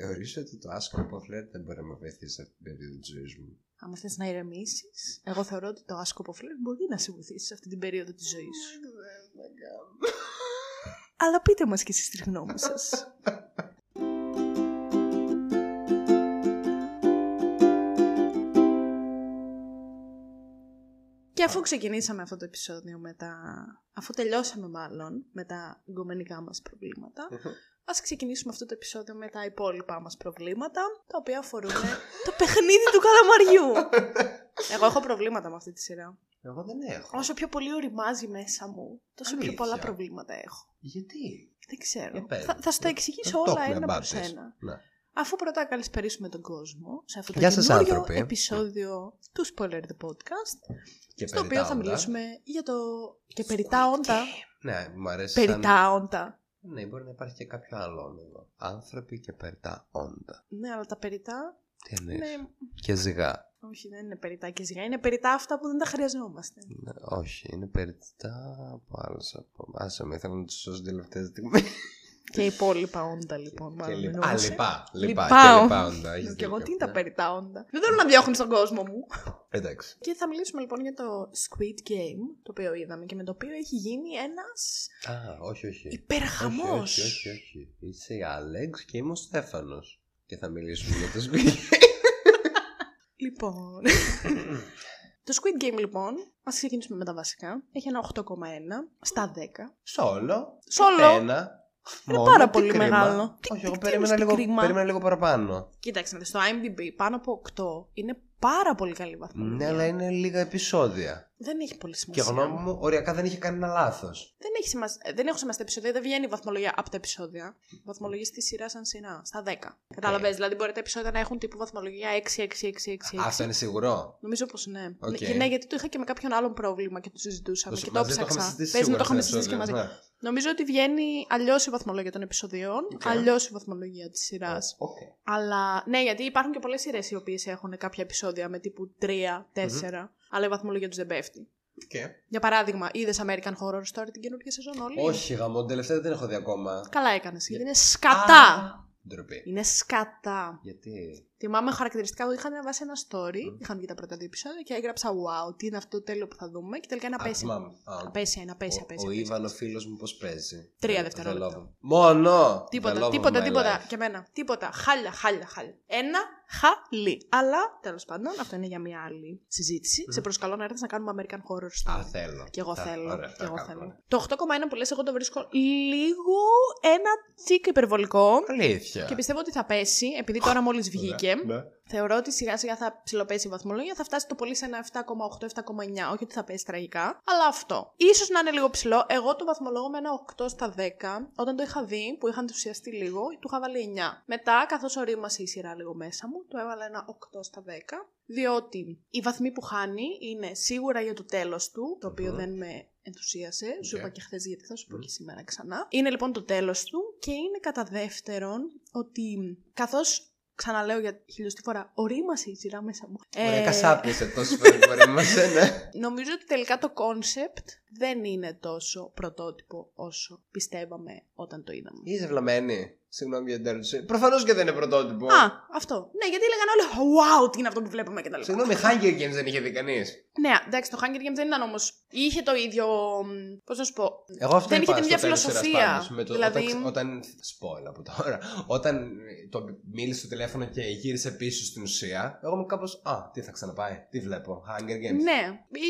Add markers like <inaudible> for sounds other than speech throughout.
Θεωρείς ότι το άσκοπο φλερτ δεν μπορεί να με βοηθήσει σε αυτήν την περίοδο της ζωής μου; Άμα θες να ηρεμήσεις, εγώ θεωρώ ότι το άσκοπο φλερτ μπορεί να σε βοηθήσει σε αυτή την περίοδο της ζωής σου. <laughs> Αλλά πείτε μας και εσείς τη γνώμη σας. <laughs> Και αφού ξεκινήσαμε αυτό το επεισόδιο με τα... Αφού τελειώσαμε μάλλον με τα γκομενικά μας προβλήματα, ας ξεκινήσουμε αυτό το επεισόδιο με τα υπόλοιπα μας προβλήματα, τα οποία αφορούν <laughs> το παιχνίδι του καλαμαριού. Εγώ έχω προβλήματα με αυτή τη σειρά. Εγώ δεν έχω. Όσο πιο πολύ οριμάζει μέσα μου, τόσο πιο Αλήθεια. πολλά προβλήματα έχω. Γιατί; Δεν ξέρω. Για πες Θα, μου. θα σου τα εξηγήσω Το όλα έχουμε ένα μπάτες. προς ένα. Ναι. Αφού πρώτα καλησπερίσουμε τον κόσμο σε αυτό το Γεια σας, καινούριο άνθρωποι. επεισόδιο του Spoiler the Podcast, Και στο οποίο περιτά θα όντα. μιλήσουμε για το... και περί τα όντα. Ναι, μου αρέσει. Περί σαν- τα όντα. Ναι, μπορεί να υπάρχει και κάποιο άλλο όνομα. Άνθρωποι και περιτά όντα. Ναι, αλλά τα περιτά Τι εννοείς; είναι... Και ζυγά. Όχι, δεν είναι περιτά και ζυγά. Είναι περιτά αυτά που δεν τα χρειαζόμαστε. Ναι, όχι, είναι περιτά από άλλες από... Άσε με, ήθελα να τους σώσω την τελευταία στιγμή. Και υπόλοιπα όντα, λοιπόν. και μάλλον λοιπά. Α, εννοούσε. λοιπά. Λοιπά. Λυπάω. Και λοιπά όντα. έχεις Και εγώ δίκιο. τι είναι τα Ναι. περιτά όντα; Δεν θέλω να διώχνει τον κόσμο μου. Εντάξει. Και θα μιλήσουμε λοιπόν για το Squid Game, το οποίο είδαμε και με το οποίο έχει γίνει ένας Α, όχι, όχι. υπερχαμός. Όχι, όχι, όχι, όχι. Είσαι η Άλεξ και είμαι ο Στέφανος. Και θα μιλήσουμε για το σπίτι. <laughs> Λοιπόν. <laughs> το Squid Game λοιπόν, ας ξεκινήσουμε με τα βασικά. Έχει ένα 8,1 στα 10. Σόλο. Σόλο. Ένα. Είναι Μόνο, πάρα τι πολύ κρίμα. μεγάλο. Τι- Όχι, τι- εγώ τι περίμενα εννοείς τι λίγο, κρίμα; περίμενα λίγο παραπάνω. Κοίταξε, να δεις, στο IMDb πάνω από 8 είναι πάρα πολύ καλή βαθμολογία. Ναι, αλλά είναι λίγα επεισόδια. Δεν έχει πολύ Και σημασία. γνώμη μου, οριακά δεν είχε κανένα λάθος. Δεν, έχει σημασία, ε, δεν έχω σημασία τα επεισόδια, δεν βγαίνει η βαθμολογία από τα επεισόδια. Βαθμολογία στη σειρά σαν σειρά, στα 10. Κατάλαβες, δηλαδή μπορεί τα επεισόδια να έχουν τύπου βαθμολογία 6, 6, 6, 6. 6. Αυτό είναι σίγουρο. Νομίζω πως ναι. Οκ. Και ναι, γιατί το είχα και με κάποιον άλλον πρόβλημα και το συζητούσαμε Το- και το μαζί το είχαμε ψάξα. συζητήσει Παίζει να το σίγουρα είχαμε στα συζητήσει και μαζί. επεισόδια, ναι. Νομίζω ότι βγαίνει αλλιώς η βαθμολογία των επεισοδιών, Οκ. αλλιώς η βαθμολογία της σειράς. Οκ. Αλλά ναι, γιατί υπάρχουν και πολλές σειρές οι οποίες έχουν κάποια επεισόδια με τύπου 3, 4, αλλά η βαθμολογία τους δεν πέφτει. Και. Για παράδειγμα, είδες American Horror Story την καινούργια σεζόν όλη; Όχι, γαμό, την τελευταία δεν την έχω δει ακόμα. Καλά έκανες. Γιατί είναι σκατά. Α, Ντροπή. Είναι σκατά. Γιατί; Θυμάμαι χαρακτηριστικά ότι είχαν βάσει ένα story, είχαν βγει τα πρώτα δύο επεισόδια και έγραψα Wow, τι είναι αυτό το τέλειο που θα δούμε. Και τελικά είναι Α, απέσια. θυμάμαι. Α, Απέσια, είναι απέσια, Ο, απέσια. ο απέσια. Ήβαν, ο φίλος μου, πώς παίζει. Τρία The- δευτερόλεπτα. The Love of- Μόνο! The Τίποτα, Love of τίποτα, my τίποτα. life. Και εμένα. Τίποτα. Χάλια, χάλια, χάλια. Ένα χαλί. Αλλά τέλος πάντων, αυτό είναι για μια άλλη συζήτηση. Σε προσκαλώ να έρθεις να κάνουμε American Horror Story. Α, θέλω. Και εγώ Θα- θέλω. ωραία, και θα εγώ κάνουμε, θέλω. ωραία. Το 8,1 που λες εγώ το βρίσκω λίγο ένα τσίκ υπερβολικό. Αλήθεια. Και πιστεύω ότι θα πέσει, επειδή τώρα μόλις βγήκε. Ναι. Θεωρώ ότι σιγά σιγά θα ψηλοπέσει η βαθμολογία, θα φτάσει το πολύ σε ένα 7,8-7,9. Όχι ότι θα πέσει τραγικά, αλλά αυτό. σω να είναι λίγο ψηλό. Εγώ το βαθμολόγω με ένα 8 στα 10. Όταν το είχα δει, που είχα ενθουσιαστεί λίγο, του είχα βάλει 9. Μετά, καθώς ορίμασε η σειρά λίγο μέσα μου, του έβαλα ένα 8 στα 10. Διότι οι βαθμοί που χάνει είναι σίγουρα για το τέλος του, το οποίο Μμμ. δεν με ενθουσίασε. Σου Οκ. είπα και χθες γιατί θα σου πω και σήμερα ξανά. Είναι λοιπόν το τέλος του και είναι κατά δεύτερον ότι καθώς ξαναλέω για χιλιοστή φορά, ορίμασε η σειρά μέσα μου. Ωραία, Ε, κι ας σάπιασε <laughs> τόσο φορά που ορίμασε, ναι. Νομίζω ότι τελικά το κόνσεπτ δεν είναι τόσο πρωτότυπο όσο πιστεύαμε όταν το είδαμε. Είσαι βλαμμένη. Συγγνώμη για την ερώτηση. Προφανώς και δεν είναι πρωτότυπο. Α, αυτό. Ναι, γιατί έλεγαν όλοι Wow, τι είναι αυτό που βλέπουμε και τα λοιπά. Συγγνώμη, Hunger Games δεν είχε δει κανείς. Ναι, εντάξει, το Hunger Games δεν ήταν όμως. Είχε το ίδιο. Πώς να σου πω. Εγώ αυτό Δεν είχε είπα την ίδια στο τέλος της φιλοσοφία. σειράς πάντως, με το, Δηλαδή- Όταν, όταν. Spoil από τώρα. Όταν το μίλησε στο τηλέφωνο και γύρισε πίσω στην ουσία, εγώ είμαι κάπως. Α, τι θα ξαναπάει, τι βλέπω. Hunger Games. Ναι,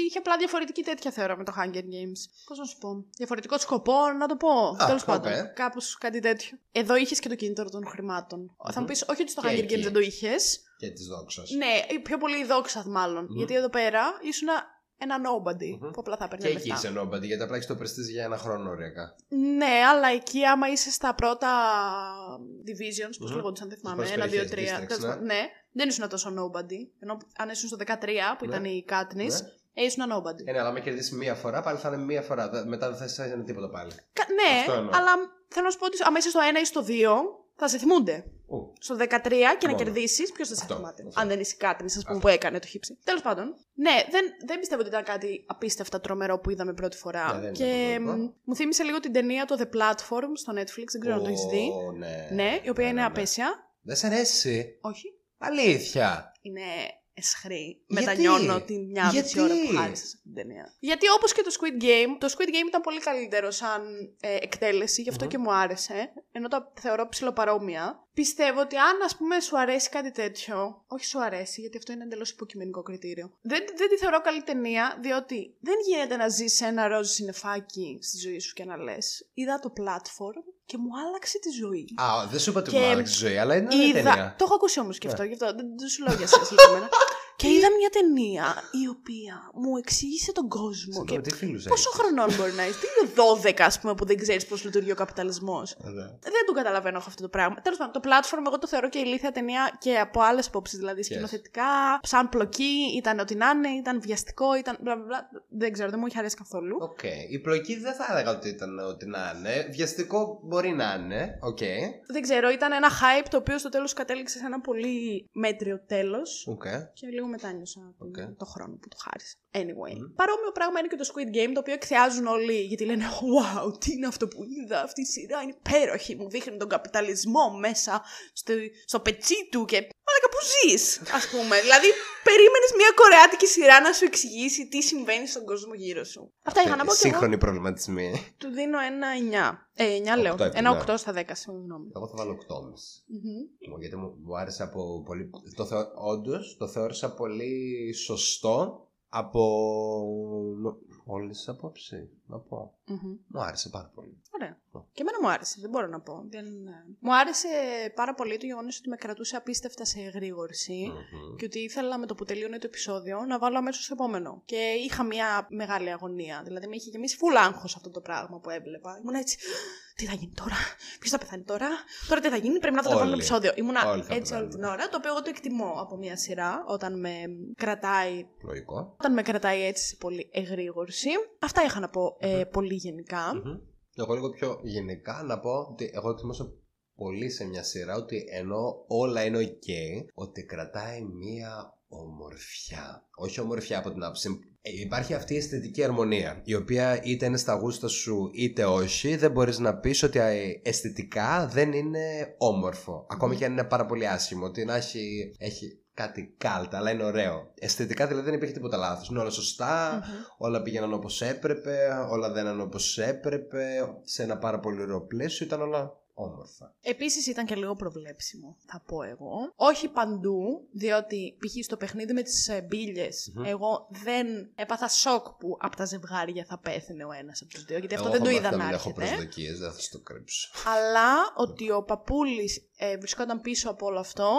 είχε απλά διαφορετική τέτοια θεωρώ με το Hunger Games. Πώς να σου πω. Διαφορετικό σκοπό, να το πω. Α, Τέλος οκ. πάντων. Κάπως κάτι τέτοιο. Εδώ είχε και το κίνητρο των χρημάτων. Θα μου πεις, όχι ότι στο Και Hunger εκεί. Games δεν το είχες. Και τη δόξας. Ναι, πιο πολύ η δόξα μάλλον. Μμμ. Γιατί εδώ πέρα ήσουν ένα nobody Μμμ. που απλά θα έπαιρνε Και εκεί λεφτά. είσαι nobody, γιατί απλά έχεις το prestige για ένα χρόνο ωριακά. Ναι, αλλά εκεί άμα είσαι στα πρώτα divisions, πώς Μμμ. λεγόντουσαν, δεν θυμάμαι, πρώτες ένα, δύο, περιοχές, τρία. districts, τέλος ναι. πάντων. Ναι, δεν ήσουν τόσο nobody. Ενώ αν ήσουν στο 13 που Ναι. ήταν η Katniss, Ναι. ε, ήσουν nobody. Ε, ναι, αλλά με κερδίσεις μία φορά, πάλι θα είναι μία φορά. Δε- Μετά δεν θα είσαι τίποτα πάλι. Κα- ναι, Αυτό εννοώ. αλλά θέλω να σου πω ότι άμα είσαι στο 1 ή στο 2, θα σε θυμούνται. Ου. Στο 13 και να Μόνο. κερδίσεις, ποιος θα σε Αυτό, θυμάται. αυτό. Αν δεν είσαι κάτι, α πούμε, Αυτό. που έκανε το χύψη. Τέλος πάντων. Ναι, δεν, δεν πιστεύω ότι ήταν κάτι απίστευτα τρομερό που είδαμε πρώτη φορά. Ναι, δεν και ήταν το μ, πρώτο. μου θύμισε λίγο την ταινία το The Platform στο Netflix, δεν ξέρω αν το έχεις δει. Ω, ναι. Ναι, η οποία Ναι, είναι ναι, ναι. απέσια. Δεν σε αρέσει. Όχι. Αλήθεια. Είναι εσχρή. Γιατί; Μετανιώνω την μια μισή Γιατί; ώρα που χάρισα σε αυτήν την ταινία. Γιατί όπως και το Squid Game, το Squid Game ήταν πολύ καλύτερο σαν ε, εκτέλεση, γι' αυτό και μου άρεσε. Ενώ τα θεωρώ ψηλοπαρόμοια. Πιστεύω ότι αν ας πούμε σου αρέσει κάτι τέτοιο. Όχι σου αρέσει, γιατί αυτό είναι εντελώς υποκειμενικό κριτήριο. Δεν, δεν τη θεωρώ καλή ταινία, διότι δεν γίνεται να ζεις σε ένα ροζ συννεφάκι στη ζωή σου και να λες. Είδα το platform και μου άλλαξε τη ζωή. Α, δεν σου είπα ότι Και μου άλλαξε η ζωή, αλλά είναι μια Είδα... ταινία. Το έχω ακούσει όμως και αυτό, γι' αυτό δεν, δεν σου λέω για εσά <laughs> συγκεκριμένα. Και είδα μια ταινία η οποία μου εξήγησε τον κόσμο. Και Συγγνώμη, τι φίλους πόσο έχεις; χρονών μπορεί να είσαι, τι είναι 12 ας πούμε που δεν ξέρεις πώς λειτουργεί ο καπιταλισμός. Ωραία. Δεν το καταλαβαίνω εγώ αυτό το πράγμα. Τέλος πάντων, το Platform εγώ το θεωρώ και ηλίθια ταινία και από άλλες απόψεις. Δηλαδή σκηνοθετικά, σαν πλοκή, ήταν ό,τι να είναι, ήταν βιαστικό, ήταν. Μπλα, μπλα, μπλα. Δεν ξέρω, δεν μου είχε αρέσει καθόλου. Οκ. Η πλοκή δεν θα έλεγα ότι ήταν ό,τι να είναι. Βιαστικό μπορεί να είναι. Οκ. Δεν ξέρω, ήταν ένα hype το οποίο στο τέλος κατέληξε σε ένα πολύ μέτριο τέλος. Οκ. Και λίγο μετάνιωσα τον- Οκ. το χρόνο που του χάρισα. Anyway. Παρόμοιο πράγμα είναι και το Squid Game, το οποίο εκθειάζουν όλοι γιατί λένε Wow, τι είναι αυτό που είδα, αυτή η σειρά είναι υπέροχη. Μου δείχνει τον καπιταλισμό μέσα στο, στο πετσί του και. Μαλάκα που ζεις, ας πούμε. δηλαδή, περίμενες μια κορεάτικη σειρά να σου εξηγήσει τι συμβαίνει στον κόσμο γύρω σου. Αυτά είχα να πω και εγώ. Σύγχρονοι προβληματισμοί. Του δίνω ένα 9. Ε, 9 λέω. Οκτώ έπρεπε, Ένα ναι. 8 στα 10, συγγνώμη. Εγώ θα βάλω 8,5. Μμμ. Γιατί μου, μου άρεσε από πολύ. Το θεω... Όντως το θεώρησα πολύ σωστό από όλες τις απόψεις. Να πω. Μμμ. Μου άρεσε πάρα πολύ. Ωραία. Και εμένα μου άρεσε, δεν μπορώ να πω. Δεν... Μου άρεσε πάρα πολύ το γεγονός ότι με κρατούσε απίστευτα σε εγρήγορση Μμμ. και ότι ήθελα με το που τελείωνε το επεισόδιο να βάλω αμέσως το επόμενο. Και είχα μια μεγάλη αγωνία. Δηλαδή με είχε γεμίσει φουλ άγχος αυτό το πράγμα που έβλεπα. Ήμουν έτσι. Τι θα γίνει τώρα, ποιος θα πεθάνει τώρα, τώρα τι θα γίνει, πρέπει να δω το επόμενο Όλοι. επεισόδιο. Ήμουνα Όλοι θα έτσι όλη πεθάνουν. την ώρα, το οποίο εγώ το εκτιμώ από μια σειρά όταν με κρατάει Λογικό. όταν με κρατάει έτσι σε πολύ εγρήγορση. Αυτά είχα να πω ε, πολύ γενικά. Μμμ. Εγώ λίγο πιο γενικά να πω ότι εγώ εκτιμούσα πολύ σε μια σειρά ότι ενώ όλα είναι ok, ότι κρατάει μία ομορφιά. Όχι ομορφιά από την άποψη. ε, Υπάρχει αυτή η αισθητική αρμονία, η οποία είτε είναι στα γούστα σου είτε όχι, δεν μπορείς να πεις ότι ε, αισθητικά δεν είναι όμορφο. Ακόμη και αν είναι πάρα πολύ άσχημο, ότι να έχει, έχει κάτι κάλτα, αλλά είναι ωραίο. Αισθητικά δηλαδή δεν υπήρχε τίποτα λάθος. Είναι όλα σωστά, Μμμ. όλα πήγαιναν όπως έπρεπε, όλα δεν ήταν όπως έπρεπε, σε ένα πάρα πολύ ωραίο πλαίσιο, ήταν όλα όμορφα. Επίσης ήταν και λίγο προβλέψιμο, θα πω εγώ. Όχι παντού, διότι π.χ. στο παιχνίδι με τις ε, μπίλιες, Μμμ. εγώ δεν έπαθα σοκ που από τα ζευγάρια θα πέθαινε ο ένας από τους δύο, γιατί αυτό Εγώ δεν το έχω είδα μάθει να μην έχω έρχεται. προσδοκίες, δεν θα σου το κρύψω. Αλλά ότι ο παππούλης ε, βρισκόταν πίσω από όλο αυτό,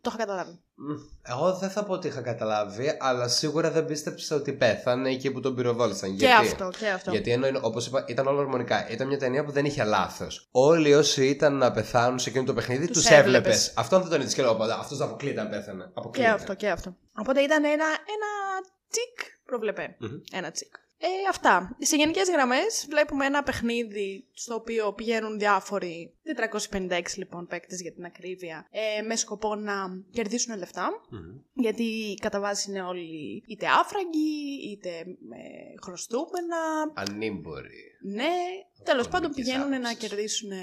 το είχα καταλάβει. Μμ, Εγώ δεν θα πω ότι είχα καταλάβει, αλλά σίγουρα δεν πίστεψα ότι πέθανε εκεί που τον πυροβόλησαν. Και γιατί; αυτό, και αυτό. Γιατί ενώ, είναι- όπως είπα, ήταν όλα ορμονικά. Ήταν μια ταινία που δεν είχε λάθος. Όλοι όσοι ήταν να πεθάνουν σε εκείνο το παιχνίδι, Τους τους έβλεπες. έβλεπες. Αυτό δεν τον είδες και λέω πάντα. Αυτός αποκλείται αν πέθανε. Και Αποκλείται. αυτό, και αυτό. Οπότε ήταν ένα, ένα τσικ προβλεπέ. Μμμ. Ένα τσικ. Ε, αυτά. Σε γενικές γραμμές βλέπουμε ένα παιχνίδι στο οποίο πηγαίνουν διάφοροι 456 λοιπόν παίκτες για την ακρίβεια ε, με σκοπό να κερδίσουν λεφτά. Μμμ. Γιατί κατά βάση είναι όλοι είτε άφραγγοι, είτε με χρωστούμενα. Ανήμποροι. Ναι, τέλος πάντων Οικονομικής πηγαίνουν να άποψης. κερδίσουν ε,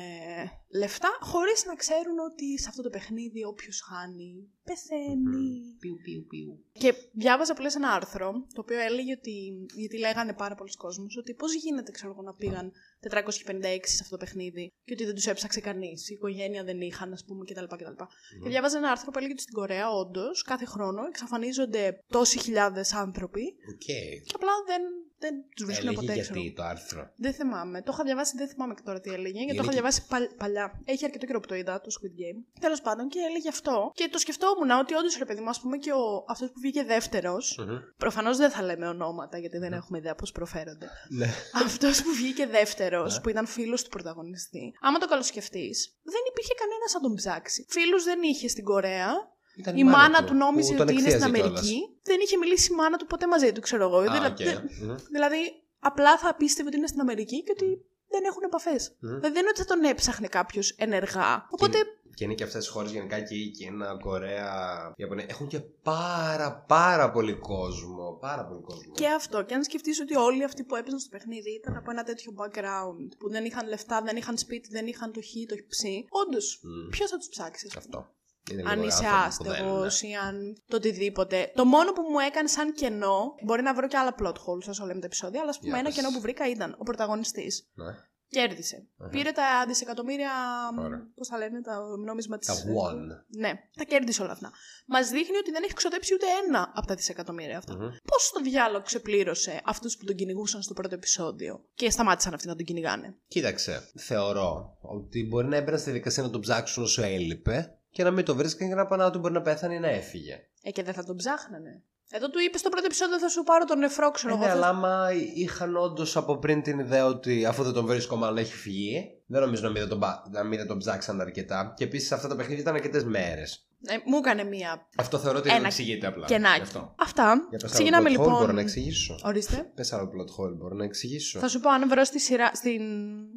λεφτά χωρίς να ξέρουν ότι σε αυτό το παιχνίδι όποιος χάνει πεθαίνει. Πιου, πιου, πιου. Και διάβαζα που λες ένα άρθρο το οποίο έλεγε ότι. Γιατί λέγανε πάρα πολλοί κόσμοι ότι πώς γίνεται, ξέρω εγώ, να πήγαν 456 σε αυτό το παιχνίδι και ότι δεν τους έψαξε κανείς. Η οικογένεια δεν είχαν, ας πούμε, κτλ. κτλ. Και διάβαζα ένα άρθρο που έλεγε ότι στην Κορέα, όντως, κάθε χρόνο εξαφανίζονται τόσοι χιλιάδες άνθρωποι Οκ. και απλά δεν, δεν τους βρίσκουν Έλεγε ποτέ. ξέρω. γιατί το άρθρο. Δεν θυμάμαι. Το είχα διαβάσει, δεν θυμάμαι και τώρα τι έλεγε, γιατί το Είναι είχα και- διαβάσει παλ- παλιά. Έχει αρκετό καιρό που το είδα, το Squid Game. Τέλος πάντων, και έλεγε αυτό. Και το σκεφτόμουν ότι όντως ρε παιδί μου, ας πούμε και ο, αυτός που βγήκε δεύτερος. Μμμ. Προφανώς δεν θα λέμε ονόματα, γιατί δεν έχουμε ιδέα πώς προφέρονται. Ναι. αυτός που βγήκε δεύτερος, Ναι. που ήταν φίλος του πρωταγωνιστή. Άμα το καλοσκεφτείς, δεν υπήρχε κανένας να τον ψάξει. Φίλους δεν είχε στην Κορέα. Ήταν Η μάνα του που νόμιζε τον ότι είναι στην εκθείαζε Αμερική. κιόλας. Δεν είχε μιλήσει η μάνα του ποτέ μαζί του, ξέρω εγώ. Α, Δηλα- οκ. δεν- Μμμ. Δηλαδή, απλά θα πίστευε ότι είναι στην Αμερική και ότι δεν έχουν επαφές. Μμμ. Δηλαδή, δεν είναι ότι θα τον έψαχνε κάποιος ενεργά. Οπότε, Και είναι και αυτές τις χώρες γενικά και η Κίνα, Κορέα, η Ιαπωνία. Έχουν και πάρα πάρα πολύ κόσμο. Πάρα πολύ κόσμο. και αυτό. Και αν σκεφτείς ότι όλοι αυτοί που έπαιζαν στο παιχνίδι ήταν από ένα τέτοιο background που δεν είχαν λεφτά, δεν είχαν σπίτι, δεν είχαν το χ, το ψ. Όντως, Μμ. ποιος θα τους ψάξεις; ας πούμε. Αυτό. Είναι αν λίγο είσαι άνθρωποι που δεν άστεγος ή αν το οτιδήποτε. Το μόνο που μου έκανε σαν κενό, μπορεί να βρω και άλλα plot holes όσο λέμε τα επεισόδια, αλλά ας πούμε Για ένα πες. κενό που βρήκα ήταν ο πρωταγωνιστής. Ναι. Κέρδισε. Αχα. Πήρε τα δισεκατομμύρια. Ωραία. Πώς τα λένε, τα νόμισμα τη. Τα won. Ναι, τα κέρδισε όλα αυτά. Μας δείχνει ότι δεν έχει ξοδέψει ούτε ένα από τα δισεκατομμύρια αυτά. Μμμ. Πώς το διάλογο ξεπλήρωσε αυτούς που τον κυνηγούσαν στο πρώτο επεισόδιο και σταμάτησαν αυτοί να τον κυνηγάνε; Κοίταξε, θεωρώ ότι μπορεί να έμπαιναν στη δικασία να τον ψάξουν όσο έλειπε και να μην το βρίσκαν και να πάνε ότι μπορεί να πέθανε ή να έφυγε. Ε, και δεν θα τον ψάχνανε. Εδώ του είπες στο πρώτο επεισόδιο θα σου πάρω τον νεφρό, ξέρω Ε, εγώ. ναι, θα- αλλά άμα είχαν όντως από πριν την ιδέα ότι αφού δεν τον βρίσκω, μάλλον έχει φυγεί, δεν νομίζω να μην δεν τον, πα- να μην δεν τον ψάξαν αρκετά. Και επίσης αυτά τα παιχνίδια ήταν αρκετές μέρες. Ε, μου έκανε μία Αυτό θεωρώ ότι Ένα δεν εξηγείται απλά. Γι' κενάκι. αυτό. Αυτά. Για πες Ξεκινάμε άλλο plot hole, λοιπόν. Μπορώ να εξηγήσω. Ορίστε. Πες άλλο plot hole, μπορώ να εξηγήσω. Θα σου πω αν βρω στη σειρά, στην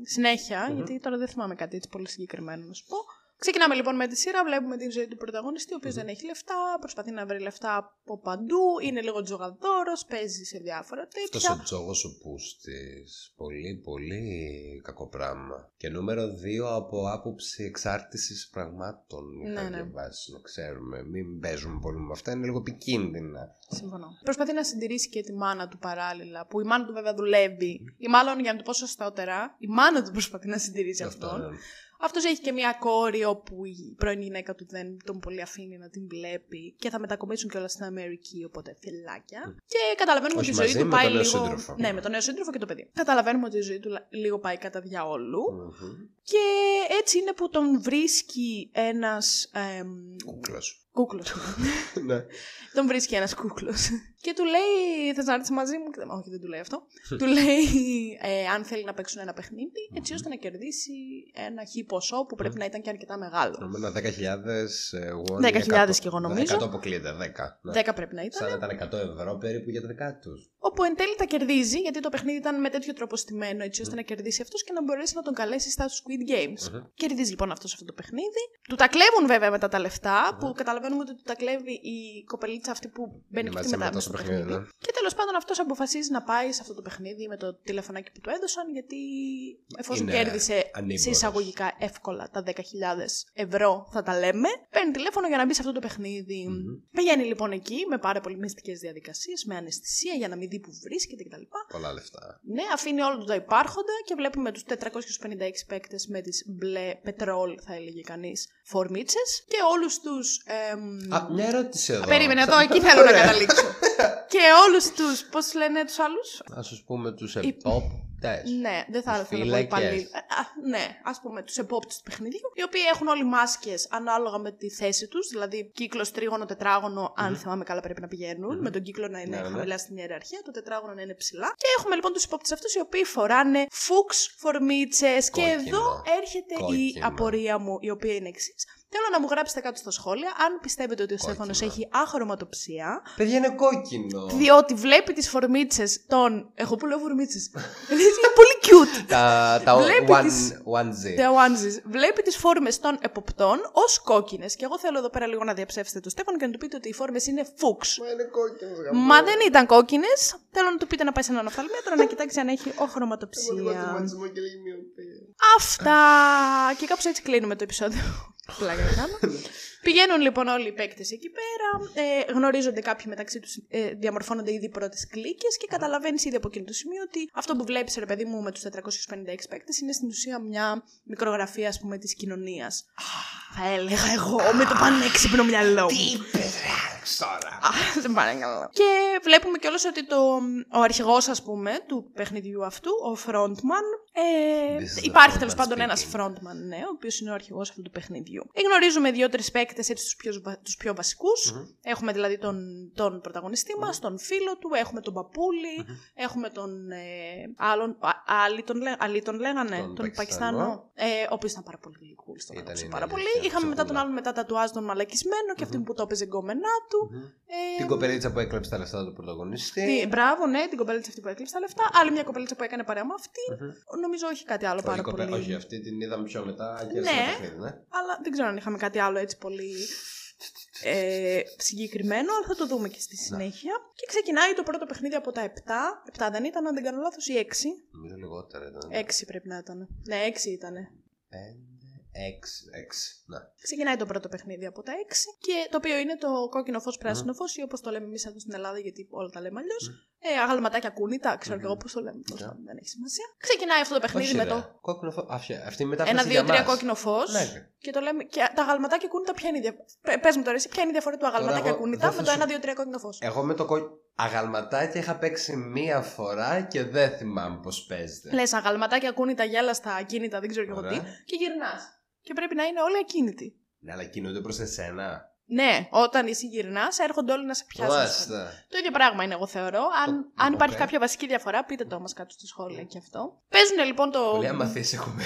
συνέχεια, Μμμ. γιατί τώρα δεν θυμάμαι κάτι έτσι πολύ συγκεκριμένο να σου πω. Ξεκινάμε λοιπόν με τη σειρά, βλέπουμε τη ζωή του πρωταγωνιστή, ο οποιο δεν έχει λεφτά, προσπαθεί να βρει λεφτά από παντού, είναι λίγο τζογαδόρος, παίζει σε διάφορα Αυτός τέτοια. ο τζόγος ο πούστης. Πολύ, πολύ κακό πράγμα. Και νούμερο 2 από άποψη εξάρτησης πραγμάτων. Είχα Ναι, ναι. διαβάσει, να ξέρουμε. Μην παίζουμε πολύ με αυτά, είναι λίγο επικίνδυνα. Συμφωνώ. Προσπαθεί να συντηρήσει και τη μάνα του παράλληλα, που η μάνα του βέβαια δουλεύει. Ή μάλλον για να το πω σωστότερα, η μάνα του προσπαθεί να συντηρήσει αυτόν. ναι. Αυτός έχει και μια κόρη όπου η πρώην γυναίκα του δεν τον πολύ αφήνει να την βλέπει και θα μετακομίσουν κιόλας στην Αμερική, οπότε φελάκια. Και καταλαβαίνουμε Όχι ότι η ζωή μαζί, του με πάει τον νέο λίγο. σύντροφο. Ναι, με τον νέο σύντροφο και το παιδί. Καταλαβαίνουμε ότι η ζωή του λίγο πάει κατά διαόλου. Μμμ. Και έτσι είναι που τον βρίσκει ένας. Κούκλος. Κούκλος. ναι. <laughs> τον βρίσκει ένας κούκλος. Και του λέει: Θες να έρθεις μαζί μου. Και δεν- Όχι, δεν του λέει αυτό. <laughs> του λέει ε, αν θέλει να παίξουν ένα παιχνίδι, έτσι ώστε να κερδίσει ένα χι ποσό που πρέπει να ήταν και αρκετά μεγάλο. Νομίζω 10.000 ε, won. 10.000 100. κι εγώ νομίζω. 100 αποκλείεται, 10. Ναι. 10 πρέπει να ήταν. Σαν να ήταν 100 ευρώ περίπου για τα δικά τους. Όπου εν τέλει τα κερδίζει, γιατί το παιχνίδι ήταν με τέτοιο τρόπο στημένο, έτσι ώστε να κερδίσει αυτός και να μπορέσει να τον καλέσει στα Squid Games. Μμμ. Κερδίζει λοιπόν αυτός αυτό το παιχνίδι. Του τα κλέβουν βέβαια μετά τα λεφτα που καταλαβαίνουμε ότι του τα κλέβει η κοπελίτσα αυτή που μπαίνει και μαζί αυτή με μετά το μες στο στο παιχνίδι. παιχνίδι, ναι. Και τέλος πάντων αυτός αποφασίζει να πάει σε αυτό το παιχνίδι με το τηλεφωνάκι που του έδωσαν, γιατί εφόσον Είναι κέρδισε ανήμπορος. σε εισαγωγικά εύκολα τα 10.000 ευρώ, θα τα λέμε, παίρνει τηλέφωνο για να μπει σε αυτό το παιχνίδι. Μμμ. Πηγαίνει λοιπόν εκεί με πάρα πολύ μυστικές διαδικασίες, με αναισθησία για να μην δει που βρίσκεται κτλ. Πολλά λεφτά. Ναι, αφήνει όλα του τα υπάρχοντα και βλέπουμε τους 456 παίκτες με τις μπλε πετρόλ, θα έλεγε κανείς, φορμίτσε και όλους τους. Α, μια ερώτηση εδώ. Περίμενε εδώ, Θα- <laughs> εκεί θέλω να Ωραία. καταλήξω. <laughs> και όλους τους. Πώς λένε τους άλλους; Α σου πούμε τους Οι- επόπτε. Ναι, δεν θα Τους ήθελα να πω φύλακες. υπαλλήλου. Α, ναι, ας πούμε τους επόπτες του παιχνιδιού, οι οποίοι έχουν όλοι μάσκες ανάλογα με τη θέση τους, δηλαδή κύκλο, τρίγωνο, τετράγωνο, αν θυμάμαι καλά πρέπει να πηγαινουν με τον κύκλο να είναι Ναι, ναι, ναι. χαμηλά στην ιεραρχία, το τετράγωνο να είναι ψηλά. Και έχουμε λοιπόν τους υπόπτε αυτούς οι οποίοι φοράνε φούξ φορμίτσες. Και Κόκκινο. εδώ έρχεται η Κόκκινο. απορία μου, η οποία είναι εξής. Θέλω να μου γράψετε κάτω στα σχόλια αν πιστεύετε ότι ο Κόκκινο. Στέφανος έχει αχρωματοψία, Παιδιά είναι κόκκινο. διότι βλέπει τις φορμίτσες των... Εγώ που λέω φορμίτσες. <laughs> είναι πολύ cute. τα τα Βλέπει one, τις- onesie. The onesies. Βλέπει τις φόρμες των εποπτών ως κόκκινες. Και εγώ θέλω εδώ πέρα λίγο να διαψεύσετε τον Στέφανο και να του πείτε ότι οι φόρμες είναι φούξ. Μα είναι κόκκινο. Μα δεν ήταν κόκκινες. Θέλω να του πείτε να πάει σε έναν οφθαλμίατρο να κοιτάξει αν έχει οχρωματοψία. Αυτά! Και κάπως έτσι κλείνουμε το επεισόδιο. Πλάκα να κάνω. Πηγαίνουν λοιπόν όλοι οι παίκτες εκεί πέρα, ε, γνωρίζονται κάποιοι μεταξύ τους, ε, διαμορφώνονται ήδη πρώτες κλίκε και καταλαβαίνεις ήδη από εκείνο το σημείο ότι αυτό που βλέπεις, ρε παιδί μου, με τους 456 παίκτες είναι στην ουσία μια μικρογραφία, ας πούμε, της κοινωνίας. Θα έλεγα εγώ με το πανέξυπνο μυαλό μου. είπε, Άλεξ, τώρα. Α, δεν πάνε καλά. Και βλέπουμε κιόλας ότι το, ο αρχηγός, ας πούμε, του παιχνιδιού αυτού, ο frontman, ε, This is the υπάρχει τέλος frontman πάντων ένας speaking. frontman, ναι, ο οποίος είναι ο αρχηγός αυτού του παιχνιδιού. Ε, Γνωρίζουμε δύο-τρεις παίκτες, έτσι, τους πιο, βα- τους πιο βασικους Έχουμε δηλαδή τον, τον πρωταγωνιστή μας, τον φίλο του, έχουμε τον παππουλη έχουμε τον ε, άλλον, α, Άλλη τον, λέ- Αλή τον λέγανε, Τον τον, Πακιστανό. Πακιστανό, ε, ο οποίος ήταν πάρα πολύ cool, στον Ήταν, αγαπούσα είναι πάρα πολύ. αλήθεια, Είχαμε μετά τον ψυχούλα. άλλον μετά τατουάζ τον μαλακισμένο και αυτήν που το έπαιζε γκόμενά του. Ε, Την κοπελίτσα που έκλεψε τα λεφτά του πρωταγωνιστή. τι- μπράβο, ναι, την κοπελίτσα αυτή που έκλειψε τα λεφτά. Άλλη μια κοπελίτσα που έκανε παρέα με αυτή. Νομίζω όχι κάτι άλλο Όχι, πάρα κοπε- πολύ. όχι, αυτή την είδαμε πιο μετά και Ναι. στο παιχνίδι, ναι. Αλλά δεν ξέρω αν είχαμε κάτι άλλο έτσι πολύ ε, συγκεκριμένο, αλλά θα το δούμε και στη συνέχεια. Και ξεκινάει το πρώτο παιχνίδι από τα 7. 7 δεν ήταν, αν δεν κάνω λάθος, ή 6. Νομίζω λιγότερα ήταν. 6 πρέπει να ήταν. Ναι, 6 ήταν. Πέντε, Έξι. Έξι. Ναι. Ξεκινάει το πρώτο παιχνίδι από τα 6 και το οποίο είναι το κόκκινο φως, πράσινο φως ή όπως το λέμε εμείς εδώ στην Ελλάδα, γιατί όλα τα λέμε αλλιώς. Ε, αγαλματάκια κούνητα, ξέρω και εγώ πώς το λέμε. Τέλος Ναι. πάντων, Δεν έχει σημασία. Ξεκινάει αυτό το παιχνίδι Όχι, με ρε. το Κόκκινο φως. Αυτή, αυτή η μετάφραση. ένα, δύο, για τρία μας. κόκκινο φως. Ναι, ρε. Και το λέμε. Και τα αγαλματάκια κούνητα ποια είναι η διαφορά. Πε μου τώρα, εσύ, ποια είναι η διαφορά του αγαλματάκια εγώ κούνητα δεν με θα το σου- ένα, δύο, τρία κόκκινο φως. Εγώ με το κο... αγαλματάκι είχα παίξει μία φορά και δεν θυμάμαι πώς παίζεται. Λες αγαλματάκια ακούνητα αγέλαστα ακίνητα, δεν ξέρω και εγώ τι. Ωραία. Και γυρνάς. Και πρέπει να είναι όλοι ακίνητοι. Ναι, αλλά κινούνται προς εσένα. Ναι, όταν εσύ γυρνάς, έρχονται όλοι να σε πιάσουν. Μάλιστα. Το ίδιο πράγμα είναι, εγώ θεωρώ. Αν, Το- αν υπάρχει οκ. κάποια βασική διαφορά, πείτε το μας κάτω στα σχόλια και αυτό. Παίζουν λοιπόν το, Πολύ αμαθή έχουμε.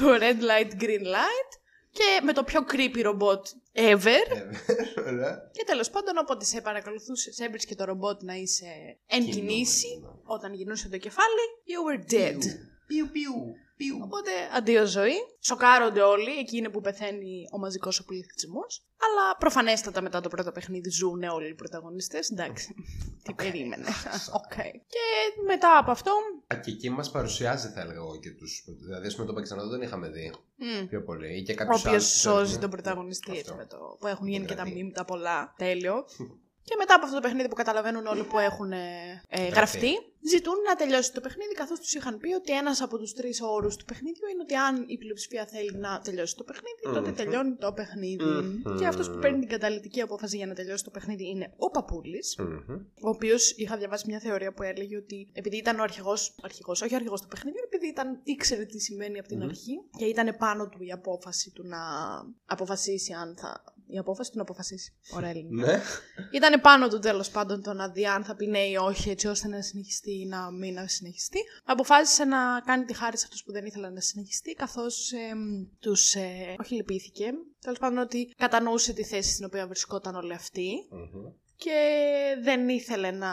το red light, green light και με το πιο creepy ρομπότ ever. Ε, <laughs> Ωραία. Και τέλος πάντων, όποτε σε παρακολουθούσε, έβρισκε το ρομπότ να είσαι εν Κινούμενο. κινήσει. Όταν γυρνούσε το κεφάλι, you were dead. Πιου, πιου, πιου. Οπότε, αντίο ζωή. Σοκάρονται όλοι, εκεί είναι που πεθαίνει ο μαζικός ο πληθυσμός. Αλλά προφανέστατα μετά το πρώτο παιχνίδι ζουν όλοι οι πρωταγωνιστές. Εντάξει. <laughs> Τι περίμενε. <laughs> Οκ. Και μετά από αυτό. Α, Και εκεί μας παρουσιάζει, θα έλεγα εγώ και τους. Δηλαδή, ας πούμε, τον Πακιστανό δεν τον είχαμε δει μ, πιο πολύ. Ή και Ο κάποιου οποίο σώζει τον πρωταγωνιστή έτσι, Αυτό. με το, που έχουν γίνει και τα Δηλαδή. μήνυμα πολλά. Τέλειο. <laughs> Και μετά από αυτό το παιχνίδι που καταλαβαίνουν όλοι που έχουν ε, ε, γραφτεί, ζητούν να τελειώσει το παιχνίδι, καθώς τους είχαν πει ότι ένας από τους τρεις όρους του παιχνίδιου είναι ότι αν η πλειοψηφία θέλει να τελειώσει το παιχνίδι, τότε Μμμ. τελειώνει το παιχνίδι. Μμμ. Και αυτός που παίρνει την καταλητική απόφαση για να τελειώσει το παιχνίδι είναι ο Παπούλης, Μμμ. ο οποίος είχα διαβάσει μια θεωρία που έλεγε ότι επειδή ήταν ο αρχηγός, αρχηγός, όχι ο αρχηγός του παιχνιδιού, επειδή ήταν, ήξερε τι σημαίνει από την Μμμ. αρχή και ήταν πάνω του η απόφαση του να αποφασίσει αν θα. Η απόφαση του να αποφασίσει. Ωραία ελληνικά. Ναι. Ήταν πάνω του τέλος πάντων το να δει αν θα πει ναι ή όχι, έτσι ώστε να συνεχιστεί ή να μην να συνεχιστεί. Αποφάσισε να κάνει τη χάρη σε αυτούς που δεν ήθελαν να συνεχιστεί, καθώς τους. Ε, όχι λυπήθηκε. Τέλος πάντων ότι κατανοούσε τη θέση στην οποία βρισκόταν όλοι αυτοί Μμμ. και δεν ήθελε να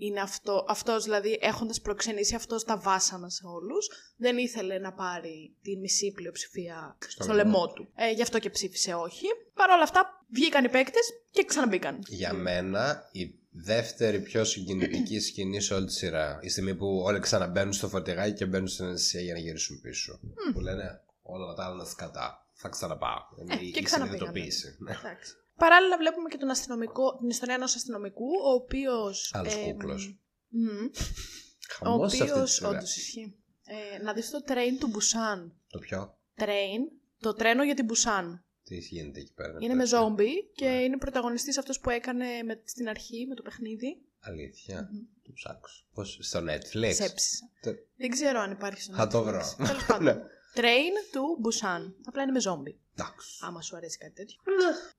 είναι αυτό, αυτός δηλαδή έχοντας προξενήσει αυτός τα βάσανα σε όλους, δεν ήθελε να πάρει τη μισή πλειοψηφία στο, Στο λαιμό λαιμό του. Ε, γι' αυτό και ψήφισε όχι. Παρ' όλα αυτά βγήκαν οι παίκτες και ξαναμπήκαν. Για μένα η δεύτερη πιο συγκινητική <clears throat> σκηνή σε όλη τη σειρά. Η στιγμή που όλοι ξαναμπαίνουν στο φορτηγάκι και μπαίνουν στην νησιά για να γυρίσουν πίσω. Που λένε όλα τα άλλα είναι σκατά. Θα ξαναπάω. Είναι Ε, η- και η ξαναπήγανε. συνειδητοποίηση. Ναι. Εντάξει. Παράλληλα βλέπουμε και τον αστυνομικό, την ιστορία ενός αστυνομικού, ο οποίος... Άλλος κούκλος. μμ, ο Χαμός σε αυτή τη οποίος, σειρά. όντως ισχύει. Ε, να δεις το train του Μπουσάν. Το πιο. Train, το τρένο για την Μπουσάν. Τι γίνεται εκεί πέρα. Είναι με τέτοιο. ζόμπι και Ναι. είναι πρωταγωνιστής αυτός που έκανε με, στην αρχή με το παιχνίδι. Αλήθεια. Το ψάξω. Πώς, στο Netflix; Σέψισα. Τε- Δεν ξέρω αν υπάρχει στο Θα το Netflix. βρω. Τέλος <laughs> πάντων. Ναι. Train του Μπουσάν. Απλά είναι με ζόμπι. Εντάξει. Άμα σου αρέσει κάτι τέτοιο.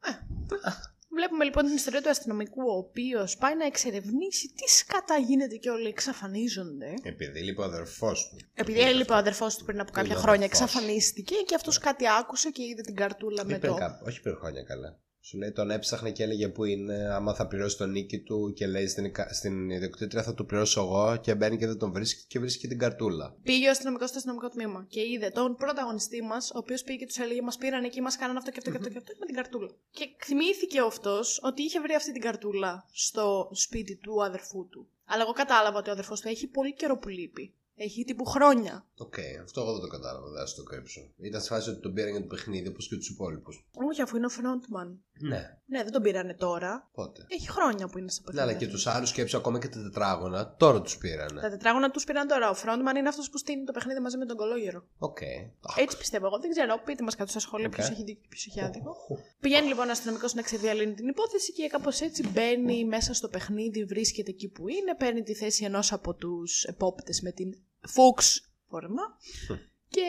Ε. Βλέπουμε λοιπόν την ιστορία του αστυνομικού, ο οποίος πάει να εξερευνήσει τις σκατά γίνεται και όλοι εξαφανίζονται. Επειδή λείπει ο αδερφός του. Επειδή έλειπε ο αδερφός του πριν από κάποια ο χρόνια, αδερφός. εξαφανίστηκε και αυτός κάτι άκουσε και είδε την καρτούλα με Ή πριν το. κάπου- Όχι πριν χρόνια καλά. Σου λέει τον έψαχνε και έλεγε που είναι, άμα θα πληρώσει τον νίκη του και λέει στην, ικα- στην ιδιοκτήτρια θα του πληρώσω εγώ και μπαίνει και δεν τον βρίσκει και βρίσκει και την καρτούλα. Πήγε ο αστυνομικός στο αστυνομικό τμήμα και είδε τον πρωταγωνιστή μας, ο οποίος πήγε και τους έλεγε: Μας πήραν εκεί, μας κάνανε αυτό και αυτό και αυτό και αυτό με την καρτούλα. Και θυμήθηκε αυτός ότι είχε βρει αυτή την καρτούλα στο σπίτι του αδερφού του. Αλλά εγώ κατάλαβα ότι ο αδερφός του έχει πολύ καιρό που λείπει. Έχει τύπου χρόνια. Οκ, αυτό εγώ δεν το κατάλαβα, δεν θα το κρύψω. Ήταν σε φάση ότι τον πήραν για το παιχνίδι όπως και τους υπόλοιπους. Όχι, αφού είναι ο frontman. Ναι, Ναι, δεν τον πήρανε τώρα. πότε; Έχει χρόνια που είναι στο Ναι, παιχνίδι. αλλά και τους άλλους σκέψω ακόμα και τα τετράγωνα, τώρα τους πήρανε. Τα τετράγωνα τους πήραν τώρα. Ο frontman είναι αυτός που στήνει το παιχνίδι μαζί με τον κολόγερο. Οκ. Έτσι πιστεύω εγώ. Δεν ξέρω. Πείτε μας κάτω στα σχόλια Οκ. ποιος έχει δίκιο και ποιος έχει άδικο. Πηγαίνει λοιπόν ο αστυνομικός να ξεδιαλύνει την υπόθεση και κάπως έτσι μπαίνει μέσα στο παιχνίδι, βρίσκεται εκεί που είναι, παίρνει τη θέση ενός από τους επόπτες με την Fox φόρμα. και.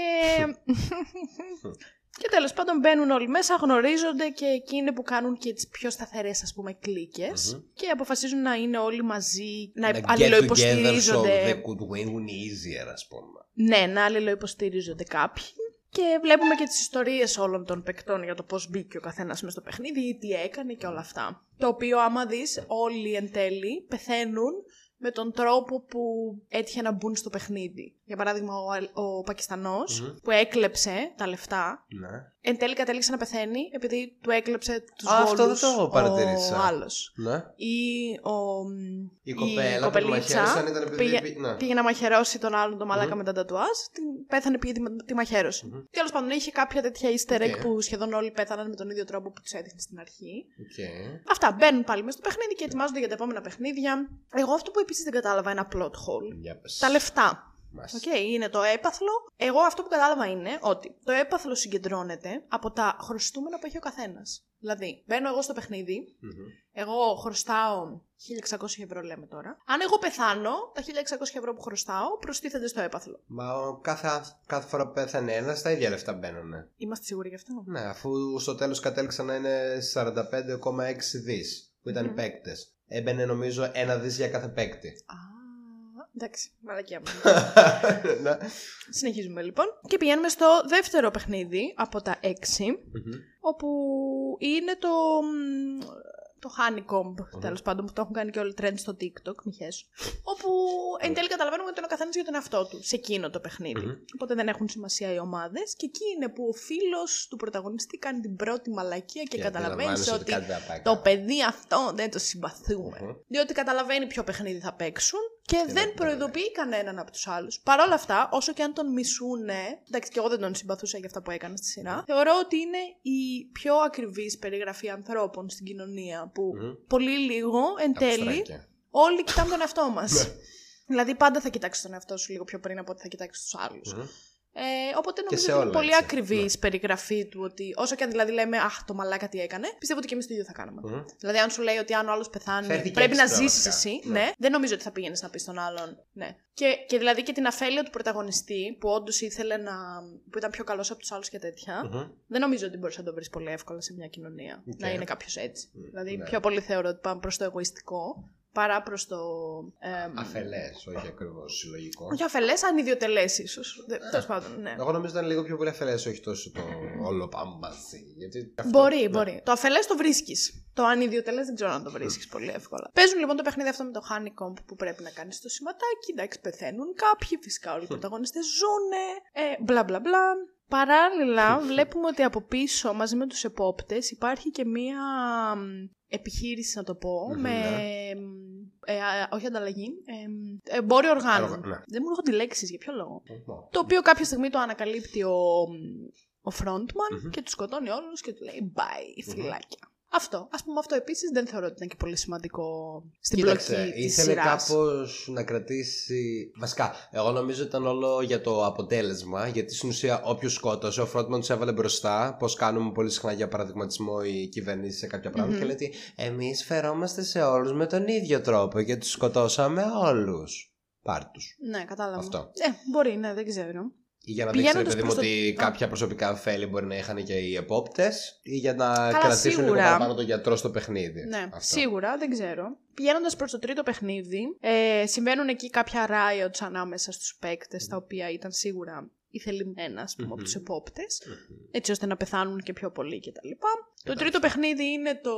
και τέλος πάντων μπαίνουν όλοι μέσα, γνωρίζονται και εκεί είναι που κάνουν και τις πιο σταθερές ας πούμε κλίκες Μμμ. και αποφασίζουν να είναι όλοι μαζί, να, Να get together so αλληλοϊποστηρίζονται. they could win easier, ας πούμε. Ναι, να αλληλοϊποστηρίζονται κάποιοι. Και βλέπουμε και τις ιστορίες όλων των παικτών για το πώς μπήκε ο καθένας μες στο παιχνίδι ή τι έκανε και όλα αυτά. Το οποίο άμα δεις όλοι εν τέλει πεθαίνουν με τον τρόπο που έτυχε να μπουν στο παιχνίδι. Για παράδειγμα, ο, Αλ- ο Πακιστανός Μμμ. που έκλεψε τα λεφτά, Ναι. εν τέλει κατέληξε να πεθαίνει επειδή του έκλεψε τους Α, αυτό βόλους δεν το παρατήρησα. ο άλλος. Ναι. Ή ο, Η κοπέλα που μαχαίρωσαν ήταν επειδή. πήγε, πή- ναι. πήγε να μαχαιρώσει τον άλλον τον μαλάκα Μμμ. με τα τατουάζ, την πέθανε πήγε τη, τη μαχαίρωση. Μμμ. Τέλος πάντων, είχε κάποια τέτοια easter egg OK. που σχεδόν όλοι πέθαναν με τον ίδιο τρόπο που τους έδειχνε στην αρχή. Οκ. Αυτά μπαίνουν πάλι μέσα στο παιχνίδι και ετοιμάζονται για τα επόμενα παιχνίδια. Εγώ αυτό που επίσης δεν κατάλαβα ένα plot hole. Για πες. Τα λεφτά. Μάλιστα. Οκ, είναι το έπαθλο. Εγώ αυτό που κατάλαβα είναι ότι το έπαθλο συγκεντρώνεται από τα χρωστούμενα που έχει ο καθένας. Δηλαδή, μπαίνω εγώ στο παιχνίδι, Μμμ. εγώ χρωστάω 1600 ευρώ, λέμε τώρα. Αν εγώ πεθάνω, τα 1600 ευρώ που χρωστάω προστίθενται στο έπαθλο. Μα ο κάθε, κάθε φορά που πέθανε ένας, τα ίδια λεφτά μπαίνουν. Είμαστε σίγουροι γι' αυτό; Ναι, αφού στο τέλος κατέληξαν να είναι 45,6 δις που ήταν οι Μμμ. παίκτες. Έμπαινε νομίζω ένα δις για κάθε παίκτη. Α, εντάξει, μαλακιά μου. <laughs> Ναι. Συνεχίζουμε λοιπόν. Και πηγαίνουμε στο δεύτερο παιχνίδι από τα 6, Μμμ. όπου είναι το. Μ, Το Honeycomb, τέλος πάντων, που το έχουν κάνει και όλοι trend στο TikTok, μη χέσου. Όπου εν τέλει καταλαβαίνουμε ότι είναι ο καθένας για τον εαυτό του σε εκείνο το παιχνίδι. Μμμ. Οπότε δεν έχουν σημασία οι ομάδες. Και εκεί είναι που ο φίλος του πρωταγωνιστή κάνει την πρώτη μαλακία και, καταλαβαίνει αντιλαμβάνεσαι ότι κάτι δεν πάει το καλά. παιδί αυτό δεν το συμπαθούμε. Μμμ. Διότι καταλαβαίνει ποιο παιχνίδι θα παίξουν και δεν δεν το προειδοποιεί κανέναν από τους άλλους. Παρ' όλα αυτά, όσο και αν τον μισούνε. Εντάξει, και εγώ δεν τον συμπαθούσα για αυτά που έκανε στη σειρά. Θεωρώ ότι είναι η πιο ακριβής περιγραφή ανθρώπων στην κοινωνία. Που Μμμ. πολύ λίγο εν τέλει Απστράκια. όλοι κοιτάμε τον εαυτό <laughs> μας. Ναι. δηλαδή, πάντα θα κοιτάξεις τον εαυτό σου λίγο πιο πριν από ότι θα κοιτάξεις τους άλλους. Μμμ. Ε, οπότε νομίζω σε ότι είναι όλα, πολύ έτσι. ακριβή Ναι. περιγραφή του ότι όσο και αν δηλαδή λέμε Αχ, το μαλάκα τι έκανε, πιστεύω ότι και εμείς το ίδιο θα κάναμε. Μμμ. Δηλαδή, αν σου λέει ότι αν ο άλλος πεθάνει, Φέρθηκε πρέπει να έξτρα ζήσεις βασικά. εσύ, Ναι. ναι. δεν νομίζω ότι θα πήγαινες να πεις στον άλλον. Ναι. Και, και δηλαδή και την αφέλεια του πρωταγωνιστή, που όντως ήθελε να. που ήταν πιο καλός από τους άλλους και τέτοια, Μμμ. δεν νομίζω ότι μπορείς να το βρεις πολύ εύκολα σε μια κοινωνία. Οκ. Να είναι κάποιος έτσι. Μμ, Δηλαδή, ναι. πιο πολύ θεωρώ ότι πάμε προς το εγωιστικό παρά προς το. Ε, Αφελές, όχι ακριβώς συλλογικό. όχι αφελές, ανιδιοτελές ίσως. Τέλος πάντων, ναι. Εγώ νομίζω ήταν λίγο πιο πολύ αφελές, όχι τόσο το όλο πάμε μαζί. Γιατί αυτό- Μπορεί, ναι. μπορεί. Το αφελές το βρίσκεις. Το ανιδιοτελές δεν ξέρω αν το βρίσκεις πολύ εύκολα. Παίζουν λοιπόν το παιχνίδι αυτό με το honeycomb που πρέπει να κάνεις το σηματάκι. Εντάξει, πεθαίνουν κάποιοι. Φυσικά όλοι οι πρωταγωνιστές ζουνε. Ε, μπλα μπλα μπλα. Παράλληλα, βλέπουμε ότι από πίσω μαζί με τους επόπτες υπάρχει και μία μ, επιχείρηση, να το πω, Μμμ, με... ναι. μ, ε, α, όχι ανταλλαγή, ε, μ, εμπόριο οργάνων. Οργα- ναι. Δεν μου έρχονται λέξεις, για ποιο λόγο. Μμμ. Το οποίο κάποια στιγμή το ανακαλύπτει ο, ο frontman Μμμ. και τους σκοτώνει όλους και του λέει bye, Μμμ. φυλάκια. Αυτό. Α πούμε, αυτό επίσης δεν θεωρώ ότι ήταν και πολύ σημαντικό στην Κοίταξε, πλοκή της ήθελε σειράς. κάπως να κρατήσει. Βασικά, εγώ νομίζω ήταν όλο για το αποτέλεσμα. Γιατί στην ουσία, όποιος σκότωσε, ο Φρόντμαν τους έβαλε μπροστά. Πώς κάνουμε πολύ συχνά για παραδειγματισμό οι κυβερνήσεις σε κάποια πράγματα. Μμμ. Και λέει ότι εμείς φερόμαστε σε όλους με τον ίδιο τρόπο και τους σκοτώσαμε όλους. Πάρ τους. Ναι, κατάλαβα. Αυτό. Ε, μπορεί, ναι, δεν ξέρω. Ή για να δείξει, ρε Πηγαίνοντας παιδί μου, προς το- ότι Α. κάποια προσωπικά ωφέλη μπορεί να είχαν και οι επόπτες, ή για να Καλά, κρατήσουν λίγο σίγουρα. παραπάνω τον γιατρό στο παιχνίδι. Ναι, Αυτό. σίγουρα, δεν ξέρω. Πηγαίνοντας προς το τρίτο παιχνίδι, ε, συμβαίνουν εκεί κάποια riots ανάμεσα στους παίκτες, τα οποία ήταν σίγουρα ηθελημένα, ας πούμε, από Μμμ. τους επόπτες, Μμμ. έτσι ώστε να πεθάνουν και πιο πολλοί κτλ. Το τρίτο παιχνίδι είναι το.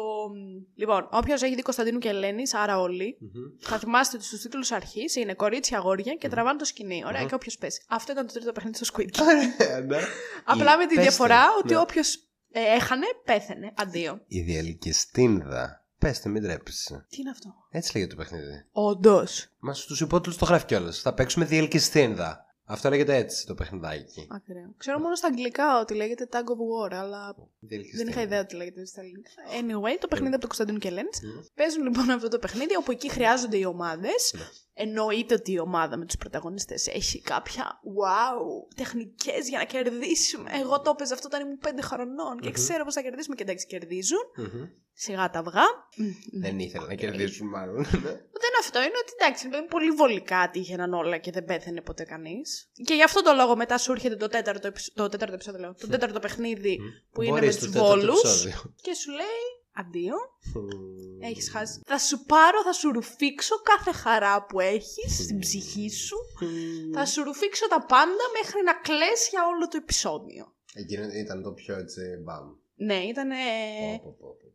Λοιπόν, όποιος έχει δει Κωνσταντίνου και Ελένη, άρα όλοι, Μμμ. θα θυμάστε ότι στους τίτλους αρχής είναι κορίτσια, αγόρια και τραβάνε το σκηνή. Ωραία, Μμμ. και όποιος πέσει. Αυτό ήταν το τρίτο παιχνίδι στο Squid Game. Ε, ναι. Απλά Η- με τη πες διαφορά το. ότι Ναι. όποιος έχανε, πέθαινε. Αντίο. Η διαλυκιστίνδα. Πέστε, μην τρέπεσαι. Τι είναι αυτό; Έτσι λέγεται το παιχνίδι. Όντως. Μα στους υπότιτλους το γράφει κιόλας. Θα παίξουμε διαλυκιστίνδα. Αυτό λέγεται έτσι το παιχνιδάκι. Ακραίο. Ξέρω μόνο στα αγγλικά ότι λέγεται Tag of War, αλλά δεν Διαλυκιστίνδα. είχα ιδέα ότι λέγεται στα ελληνικά. Anyway, το παιχνίδι από το Κωνσταντίνου και Ελένη. Μμ. Παίζουν λοιπόν αυτό το παιχνίδι, όπου εκεί χρειάζονται οι ομάδες. Ναι. Εννοείται ότι η ομάδα με τους πρωταγωνιστές έχει κάποια wow τεχνικές για να κερδίσουμε. Εγώ το έπαιζα αυτό όταν ήμουν 5 χρονών και Μμμ. ξέρω πώς θα κερδίσουμε. Και εντάξει, κερδίζουν. Μμμ. Σιγά τα αυγά. Μ, ναι. Δεν ήθελα να Οκ. κερδίσουν, μάλλον. Δεν είναι αυτό, είναι ότι εντάξει, είναι πολύ βολικά τύχαιναν όλα και δεν πέθανε ποτέ κανείς. Και γι' αυτό το λόγο μετά σου έρχεται το τέταρτο, επεισ- το τέταρτο επεισόδιο, λέω, το τέταρτο παιχνίδι που είναι με Μπορείς τους το τέταρτο βόλους. επεισόδιο. Και σου λέει αντίο, Μμμ. έχεις χάσει. Θα σου πάρω, θα σου ρουφήξω κάθε χαρά που έχεις στην ψυχή σου. Μμμ. Θα σου ρουφήξω τα πάντα μέχρι να κλαις για όλο το επεισόδιο. Εκείνο ήταν το πιο έτσι μπαμ. Ναι, ήταν. Πω, πω, πω,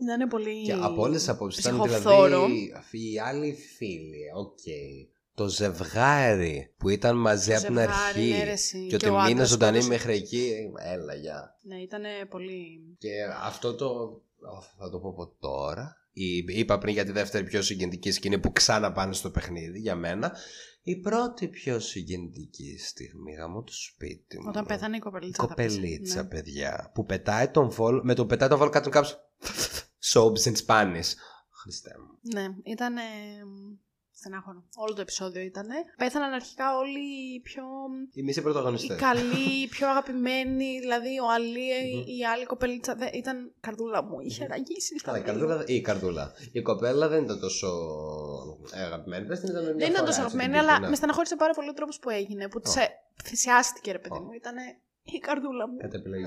πω, πω. Ήταν πολύ. Και από όλες τις απόψεις ήταν ψυχοφθόρο. δηλαδή οι άλλοι φίλοι. Οκ. Το ζευγάρι που ήταν μαζί Το από την ζευγάρι, αρχή. ναι, ρε, εσύ. Και Και ότι ο μείνε άντρας ζωντανή σκότωσε. μέχρι εκεί. Έλα, γεια. Ναι, ήταν πολύ. Και αυτό το. Θα το πω από τώρα. Η- Είπα πριν για τη δεύτερη πιο συγκινητική σκηνή που ξανά πάνε στο παιχνίδι για μένα. Η πρώτη πιο συγκινητική στιγμή γαμώ το σπίτι μου. Όταν πέθανε η Η κοπελίτσα. θα πεις. κοπελίτσα, Ναι. παιδιά. Που πετάει τον βόλ. Με το πετάει τον βόλ κάτω κάποιο. Soaps in Spanish. Χριστέ μου. Ναι, ήταν. Στενάχωρο. Όλο το επεισόδιο ήταν. Πέθαναν αρχικά όλοι οι πιο. Οι μισοί Οι πρωταγωνιστές. καλοί, οι πιο αγαπημένοι. Δηλαδή, ο Αλή, Μμμ. η άλλη κοπελίτσα. δεν- ήταν καρδούλα μου. Είχε ραγίσει. στα Καλά, η μήλα. καρδούλα, ή η καρδούλα. Η κοπέλα δεν ήταν τόσο ε, αγαπημένη. Πες την ήταν μια Δεν ήταν φορά, τόσο έτσι, αγαπημένη, την αλλά πήγε, ναι. με στεναχώρησε πάρα πολύ ο τρόπος που έγινε. Που τη Ω. θυσιάστηκε, ρε παιδί Ω. μου. Ήταν η καρδούλα μου. Κατά επιλογή.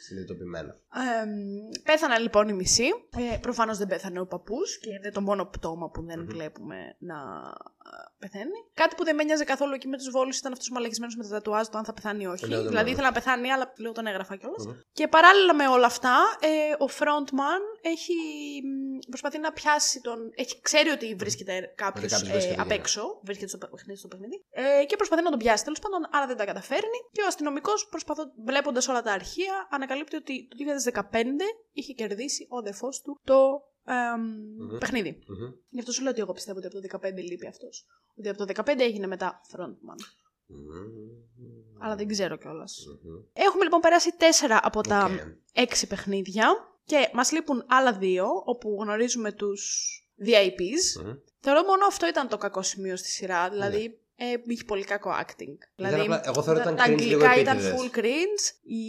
Ε, της. ραγίσει. Συνειδητοποιημένα. Εμ, πέθαναν λοιπόν οι μισοί. Ε, Προφανώς δεν πέθανε ο παππούς και είναι το μόνο πτώμα που δεν Μμμ. βλέπουμε να ε, πεθαίνει. Κάτι που δεν με νοιάζε καθόλου εκεί με τους βόλους ήταν αυτός ο μαλακισμένος με τα τατουάζ, το αν θα πεθάνει ή όχι. Ναι, δεν δηλαδή μ' ήθελα να πεθάνει, αλλά λίγο τον έγραφα κιόλας. Μμμ. Και παράλληλα με όλα αυτά, ε, ο frontman έχει μ, προσπαθεί να πιάσει τον. Έχει, ξέρει ότι βρίσκεται κάποιος κάποιος βρίσκεται ε, απ' εκεί, ναι. έξω, βρίσκεται στο παιχνίδι, στο παιχνίδι ε, και προσπαθεί να τον πιάσει τέλος πάντων, αλλά δεν τα καταφέρνει. Και ο αστυνομικός, βλέποντας όλα τα αρχεία, ανακαλύπτει ότι το 2015 είχε κερδίσει ο αδερφό του το εμ, Μμμ. παιχνίδι. Μμμ. Γι' αυτό σου λέω ότι εγώ πιστεύω ότι από το 15 λείπει αυτός. Ότι από το 15 έγινε μετά frontman. Μμμ. Αλλά δεν ξέρω κιόλας. Μμμ. Έχουμε λοιπόν περάσει τέσσερα από τα Οκ. έξι παιχνίδια και μας λείπουν άλλα δύο όπου γνωρίζουμε τους VIPs. Μμμ. Θεωρώ μόνο αυτό ήταν το κακό σημείο στη σειρά, δηλαδή ε, είχε πολύ κακό acting. Δηλαδή, Ναι. απλά- εγώ θεωρώ τα, ήταν τα cringe λίγο αγγλικά ήταν επίτηδες. full cringe, η,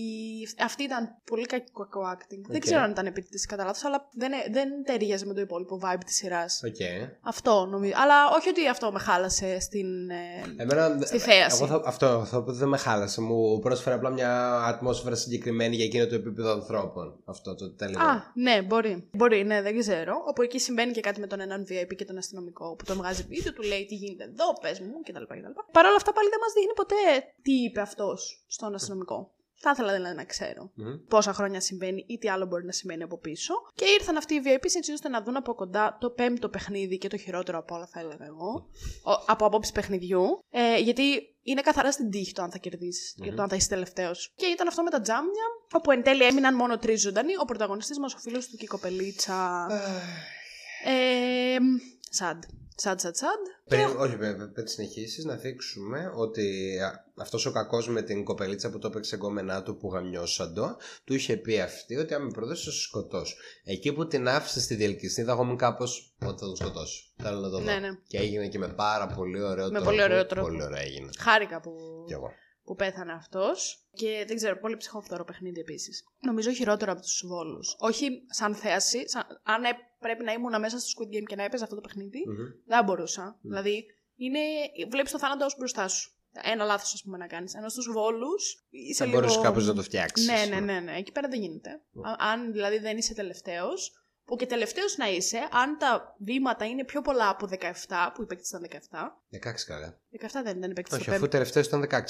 αυτή ήταν πολύ κακό acting. Δεν Οκ. ξέρω αν ήταν επίτηδες κατά λάθος, αλλά δεν, δεν ταιριάζει με το υπόλοιπο vibe της σειράς. Οκ. Αυτό νομίζω. Αλλά όχι ότι αυτό με χάλασε στην... ε, Εμένα, Στη θέαση. Εγώ θα, αυτό, αυτό που δεν με χάλασε. Μου πρόσφερε απλά μια ατμόσφαιρα συγκεκριμένη για εκείνο το επίπεδο ανθρώπων. Αυτό το τέλειο. Α, ναι, μπορεί. Μπορεί, ναι, δεν ξέρω. Όπου εκεί συμβαίνει και κάτι με τον έναν VIP και τον αστυνομικό που τον βγάζει βίντεο, του λέει τι γίνεται εδώ, πες μου κτλ. Κτλ. Παρ' όλα αυτά πάλι δεν μας δείχνει ποτέ τι είπε αυτός στον αστυνομικό. Θα ήθελα δηλαδή να ξέρω Μμμ. πόσα χρόνια συμβαίνει ή τι άλλο μπορεί να συμβαίνει από πίσω. Και ήρθαν αυτοί οι VIPs έτσι ώστε να δουν από κοντά το πέμπτο παιχνίδι και το χειρότερο από όλα, θα έλεγα εγώ, ο- από απόψη παιχνιδιού. Ε, γιατί είναι καθαρά στην τύχη το αν θα κερδίσεις και το αν θα είσαι τελευταίος. Και ήταν αυτό με τα τζάμια, όπου εν τέλει έμειναν μόνο τρεις ζωντανοί. Ο πρωταγωνιστής μας, ο φίλος του και η κοπελίτσα. Ε, σαντ. Σαντ, σαντ, σαντ. Πριν, όχι βέβαια, πριν συνεχίσεις να δείξουμε ότι αυτός ο κακός με την κοπελίτσα που το έπαιξε εγκόμενά του που γαμιώσαντο, του είχε πει αυτή ότι αν με προδώσεις θα σε σκοτώσω. Εκεί που την άφησε στη διελκυστίδα, εγώ ήμουν κάπως ότι θα τον σκοτώσω. Θέλω να το δω. Ναι, ναι. Και έγινε και με πάρα πολύ ωραίο Με τρόπο. πολύ ωραίο τρόπο. Πολύ ωραίο έγινε. Χάρηκα που, Κι εγώ. Που πέθανε αυτός. Και δεν ξέρω, πολύ ψυχοφθόρο παιχνίδι επίσης. Νομίζω χειρότερο από τους βόλους. Όχι σαν θέαση. Σαν, αν ε- πρέπει να ήμουν μέσα στο Squid Game και να έπαιζα αυτό το παιχνίδι, Μμμ. δεν μπορούσα. Δηλαδή, είναι, βλέπεις το θάνατο ως μπροστά σου. Ένα λάθος, ας πούμε, να κάνεις. Ενώ στους βόλους είσαι Θα λίγο... μπορούσε κάπως να το φτιάξεις. Ναι, ναι, ναι, ναι. Εκεί πέρα δεν γίνεται. Α- Αν δηλαδή δεν είσαι τελευταίος, που και τελευταίος να είσαι, αν τα βήματα είναι πιο πολλά από 17, που η παίκτης ήταν 17, 16 καλά. 17 δεν ήταν η παίκτης Όχι, στο αφού πέμπτο. τελευταίος ήταν 16.